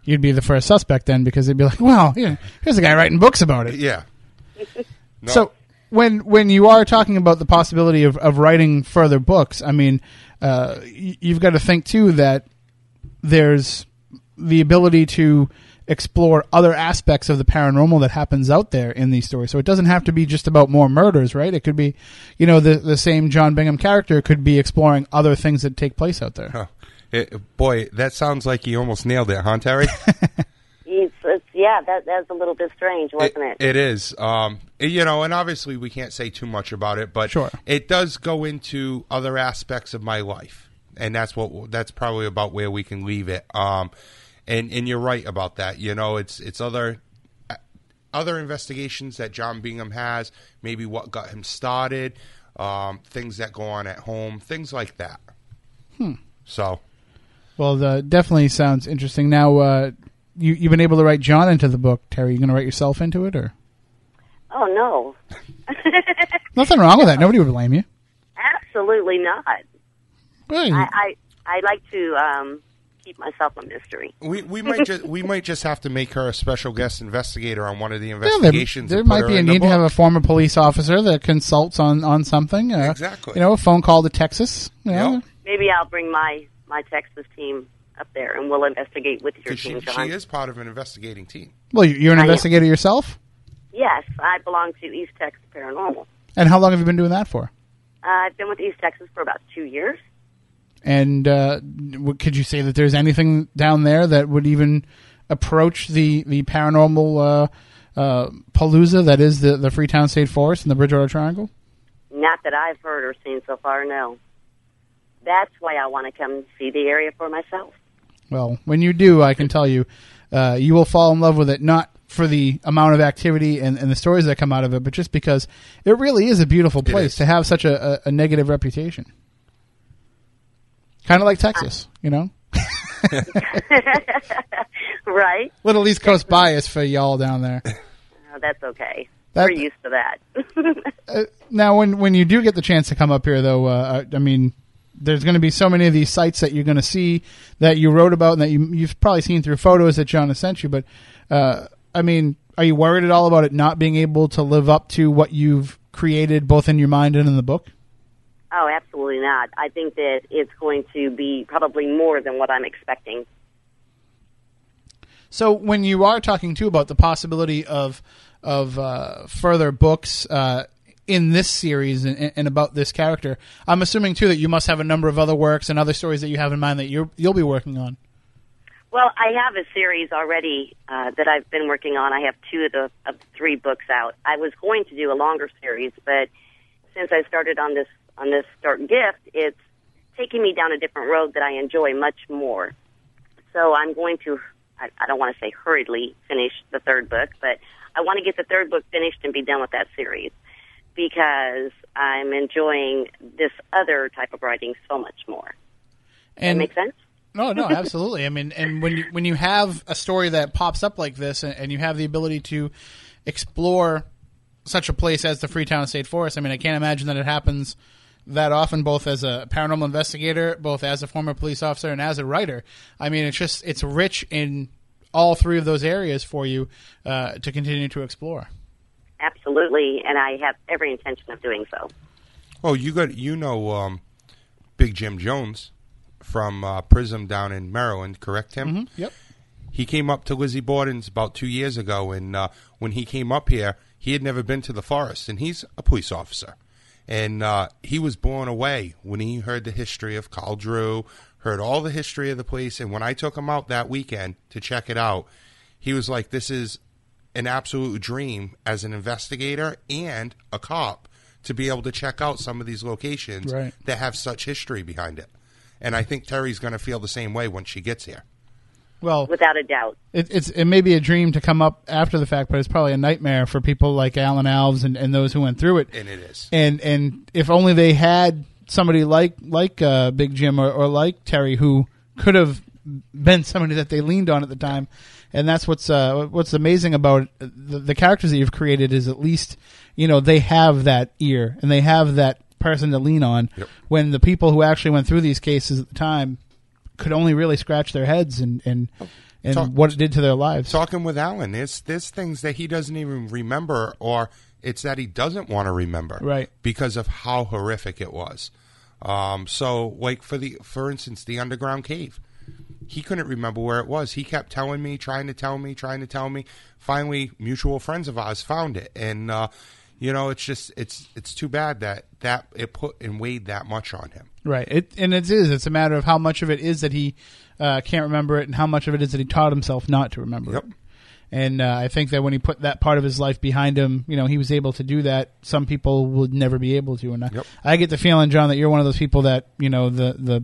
you'd be the first suspect then because they'd be like, "Well, you know, here's a guy writing books about it." Yeah. No, So when when you are talking about the possibility of, of writing further books, I mean, uh, you've got to think too that there's the ability to explore other aspects of the paranormal that happens out there in these stories. So it doesn't have to be just about more murders, right? It could be, you know, the the same John Bingham character could be exploring other things that take place out there. Huh. It- boy, that sounds like you almost nailed it, huh, Terry? It's, it's, yeah, that that's a little bit strange, wasn't it? It is. Um, you know, and obviously we can't say too much about it, but Sure. it does go into other aspects of my life, and that's what that's probably about where we can leave it. Um, and and you're right about that. You know, it's it's other other investigations that John Bingham has, maybe what got him started, um, things that go on at home, things like that. Hmm. So Well, the, definitely sounds interesting. Now, uh, you you've been able to write John into the book. Terry, you going to write yourself into it, or oh no, nothing wrong with that? Nobody would blame you. absolutely not. Well, I, I I like to um, keep myself a mystery. we, we might just we might just have to make her a special guest investigator on one of the Yeah, there, investigations. there might be a need to have a former police officer that consults on, on something. Uh, Exactly. You know, a phone call to Texas. You know? Yep. Maybe I'll bring my my Texas team up there and we'll investigate with your 'Cause she, team, she John. is part of an investigating team. Well, you- you're an I am. investigator yourself. Yes, I belong to East Texas Paranormal. And how long have you been doing that for? Uh, I've been with East Texas for about two years. And uh, could you say that there's anything down there that would even approach the the paranormal uh, uh, palooza that is the the Freetown State Forest and the Bridgewater Triangle? Not that I've heard or seen so far, no. That's why I want to come see the area for myself. Well, when you do, I can tell you, uh, you will fall in love with it. Not for the amount of activity and, and the stories that come out of it, but just because it really is a beautiful place to have such a, a, a negative reputation. Kind of like Texas, you know, right? little East Coast bias for y'all down there. Oh, that's okay. That- We're used to that. Now, when when you do get the chance to come up here, though, uh, I mean, there's going to be so many of these sites that you're going to see that you wrote about and that you, you've probably seen through photos that John has sent you. But uh, I mean, are you worried at all about it not being able to live up to what you've created, both in your mind and in the book? oh, absolutely not. I think that it's going to be probably more than what I'm expecting. So when you are talking too about the possibility of of uh, further books uh, in this series and, and about this character, I'm assuming too that you must have a number of other works and other stories that you have in mind that you you'll be working on. Well, I have a series already uh, that I've been working on. I have two of the of three books out. I was going to do a longer series, but since I started on this on this Dark Gift, it's taking me down a different road that I enjoy much more. So I'm going to I, I don't want to say hurriedly finish the third book, but I want to get the third book finished and be done with that series because I'm enjoying this other type of writing so much more. And Make sense? No, no, absolutely. I mean, and when you when you have a story that pops up like this, and, and you have the ability to explore such a place as the Freetown State Forest, I mean, I can't imagine that it happens that often, both as a paranormal investigator, both as a former police officer, and as a writer. I mean, it's just it's rich in all three of those areas for you uh, to continue to explore. Absolutely, and I have every intention of doing so. Oh, you got you know um, Big Jim Jones from uh, Prism down in Maryland, correct him? Yep. He came up to Lizzie Borden's about two years ago, and uh, when he came up here, he had never been to the forest, and he's a police officer, and uh, he was blown away when he heard the history of Carl Drew, heard all the history of the place, and when I took him out that weekend to check it out, he was like, "This is an absolute dream as an investigator and a cop to be able to check out some of these locations Right. that have such history behind it." And I think Terry's going to feel the same way when she gets here. Well, Without a doubt. it, it's it may be a dream to come up after the fact, but it's probably a nightmare for people like Alan Alves and, and those who went through it. And it is. and and if only they had somebody like like uh, Big Jim or, or like Terry who could have been somebody that they leaned on at the time, and that's what's uh, what's amazing about the, the characters that you've created is at least you know they have that ear and they have that person to lean on Yep. when the people who actually went through these cases at the time could only really scratch their heads and and and Talk- what it did to their lives. talking with Alan, there's there's things that he doesn't even remember, or it's that he doesn't want to remember, Right. Because of how horrific it was. Um, so, like for the for instance, the underground cave, he couldn't remember where it was. He kept telling me, trying to tell me, trying to tell me. Finally, mutual friends of ours found it, and uh, you know, it's just it's it's too bad that that it put and weighed that much on him. Right. It and it is. It's a matter of how much of it is that he uh, can't remember it, and how much of it is that he taught himself not to remember Yep. it. And uh, I think that when he put that part of his life behind him, you know, he was able to do that. Some people would never be able to. And I, Yep. I get the feeling, John, that you're one of those people that you know the the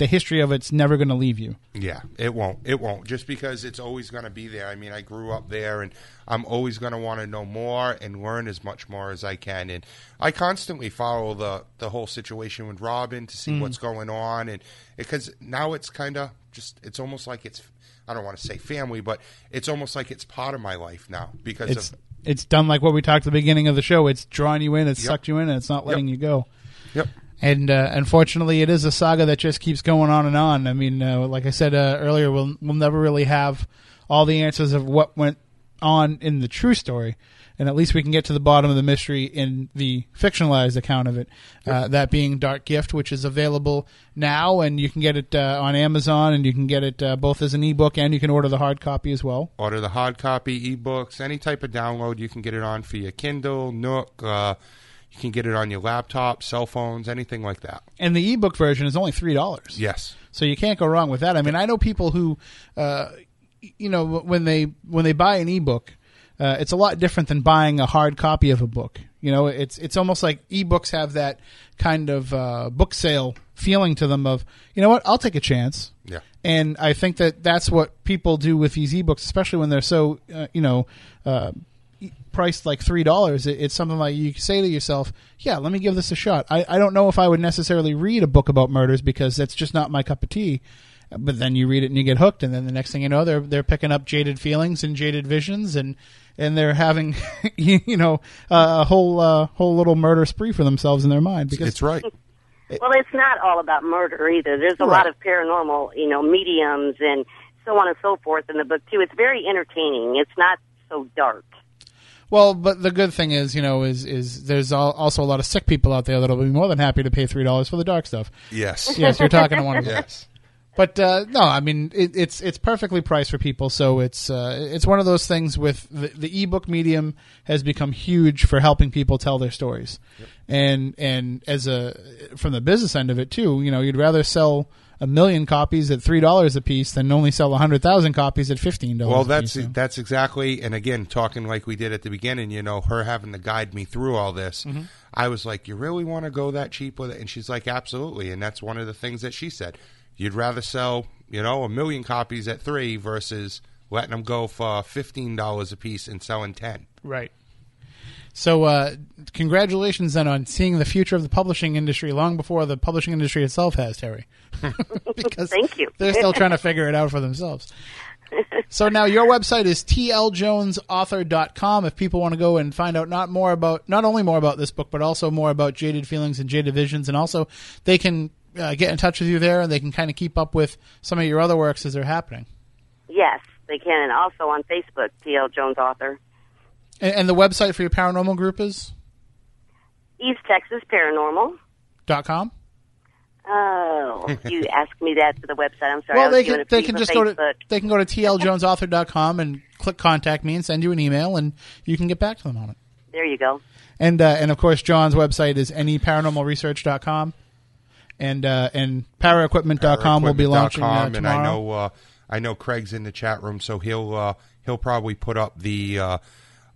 the history of it's never going to leave you. Yeah, it won't. It won't. Just because it's always going to be there. I mean, I grew up there, and I'm always going to want to know more and learn as much more as I can. And I constantly follow the the whole situation with Robin to see mm. what's going on, and because now it's kind of just it's almost like it's I don't want to say family, but it's almost like it's part of my life now because It's of it's done like what we talked at the beginning of the show. It's drawing you in, it's Yep. sucked you in, and it's not letting you go. yep. And uh, unfortunately, it is a saga that just keeps going on and on. I mean, uh, like I said uh, earlier, we'll we'll never really have all the answers of what went on in the true story, and at least we can get to the bottom of the mystery in the fictionalized account of it. Uh, that being Dark Gift, which is available now, and you can get it uh, on Amazon, and you can get it uh, both as an ebook and you can order the hard copy as well. Order the hard copy, ebooks, any type of download you can get it on for your Kindle, Nook. You can get it on your laptop, cell phones, anything like that. And the ebook version is only three dollars. Yes. So you can't go wrong with that. I mean, I know people who, uh, you know, when they when they buy an ebook, uh, it's a lot different than buying a hard copy of a book. You know, it's it's almost like ebooks have that kind of uh, book sale feeling to them. Of you know what, I'll take a chance. Yeah. And I think that that's what people do with these ebooks, especially when they're so, uh, you know, uh, priced like three dollars. It, it's something like you say to yourself, "Yeah, let me give this a shot." I, I don't know if I would necessarily read a book about murders because that's just not my cup of tea. But then you read it and you get hooked, and then the next thing you know, they're they're picking up jaded feelings and jaded visions, and and they're having, you, you know, uh, a whole uh, whole little murder spree for themselves in their mind. Because It's right. Well, it's not all about murder either. There's a Right. lot of paranormal, you know, mediums and so on and so forth in the book too. It's very entertaining. It's not so dark. Well, but the good thing is, you know, is is there's al- also a lot of sick people out there that'll be more than happy to pay three dollars for the dark stuff. Yes. Yes, you're talking to one of them. Yes. But uh, no, I mean it, it's it's perfectly priced for people. So it's uh, it's one of those things with the, the ebook medium has become huge for helping people tell their stories, and and as a from the business end of it too, you know, you'd rather sell a million copies at three dollars a piece than only sell a hundred thousand copies at fifteen dollars. Well, a that's piece, so. that's exactly, and again, talking like we did at the beginning, you know, her having to guide me through all this. Mm-hmm. I was like, "You really want to go that cheap with it?" And she's like, "Absolutely." And that's one of the things that she said. You'd rather sell, you know, a million copies at three versus letting them go for fifteen dollars a piece and selling ten. Right. So, uh, congratulations then on seeing the future of the publishing industry long before the publishing industry itself has, Terry. because Thank you. they're still trying to figure it out for themselves. So now your website is tljonesauthor.com if people want to go and find out not more about not only more about this book but also more about Jaded Feelings and Jaded Visions and also they can uh, get in touch with you there and they can kind of keep up with some of your other works as they're happening. Yes, they can, and also on Facebook, T.L. Jones Author. And, and the website for your paranormal group is East Texas Paranormal. dot .com. Oh, you asked me that to the website. I'm sorry. Well, they can they can of just go to they can go to tljonesauthor.com and click contact me and send you an email and you can get back to them on it. There you go. And uh, and of course John's website is neparanormalresearch.com and uh, and paraequipment.com will be launching uh, tomorrow. And I know, uh, I know Craig's in the chat room, so he'll uh, he'll probably put up the uh,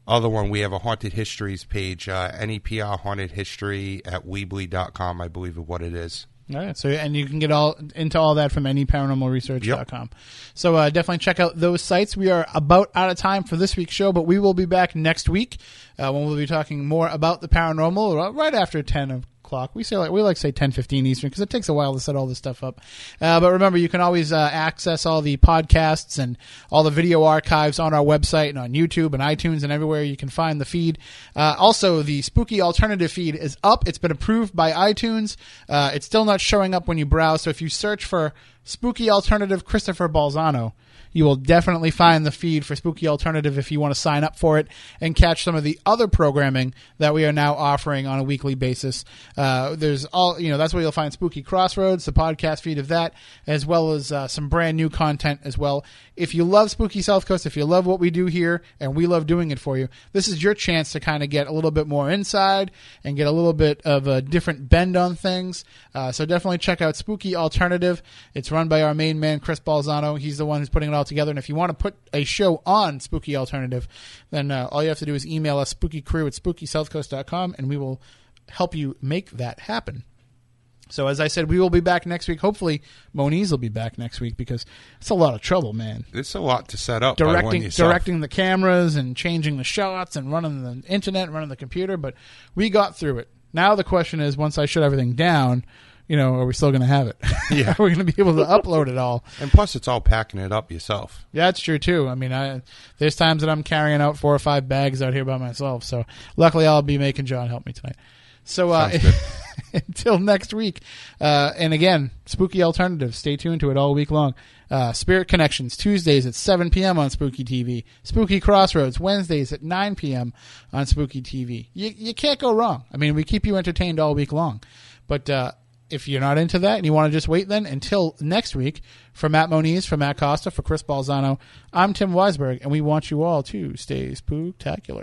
other one. We have a haunted histories page, uh, NEPR haunted history at Weebly.com, I believe is what it is. All right, so and you can get all into all that from neparanormalresearch.com. So uh, definitely check out those sites. We are about out of time for this week's show, but we will be back next week uh, when we'll be talking more about the paranormal uh, right after ten of o'clock. We say like we like say ten fifteen Eastern because it takes a while to set all this stuff up. Uh, but remember, you can always uh, access all the podcasts and all the video archives on our website and on YouTube and iTunes and everywhere you can find the feed. Uh, also, the Spooky Alternative feed is up. It's been approved by iTunes. Uh, it's still not showing up when you browse. So if you search for Spooky Alternative Christopher Balzano you will definitely find the feed for Spooky Alternative if you want to sign up for it and catch some of the other programming that we are now offering on a weekly basis. Uh, there's all, you know, that's where you'll find Spooky Crossroads, the podcast feed of that, as well as uh, some brand new content as well. If you love Spooky South Coast, if you love what we do here and we love doing it for you, this is your chance to kind of get a little bit more inside and get a little bit of a different bend on things. Uh, so definitely check out Spooky Alternative. It's run by our main man, Chris Balzano. He's the one who's putting it all together. And if you want to put a show on Spooky Alternative, then uh, all you have to do is email us spookycrew at spookysouthcoast.com and we will help you make that happen. So as I said, we will be back next week. Hopefully, Moniz will be back next week because it's a lot of trouble, man. It's a lot to set up. Directing, directing the cameras and changing the shots and running the internet, and running the computer. But we got through it. Now the question is, once I shut everything down, you know, are we still going to have it? Yeah. are we going to be able to upload it all? And plus, it's all packing it up yourself. Yeah, that's true too. I mean, I, there's times that I'm carrying out four or five bags out here by myself. So luckily, I'll be making John help me tonight. So uh, until next week, uh, and again, spooky alternatives. Stay tuned to it all week long. Uh, Spirit Connections Tuesdays at 7 p.m. on Spooky TV. Spooky Crossroads Wednesdays at 9 p.m. on Spooky TV. You you can't go wrong. I mean, we keep you entertained all week long. But uh, if you're not into that and you want to just wait, then until next week, for Matt Moniz, for Matt Costa, for Chris Balzano, I'm Tim Weisberg, and we want you all to stay spooktacular.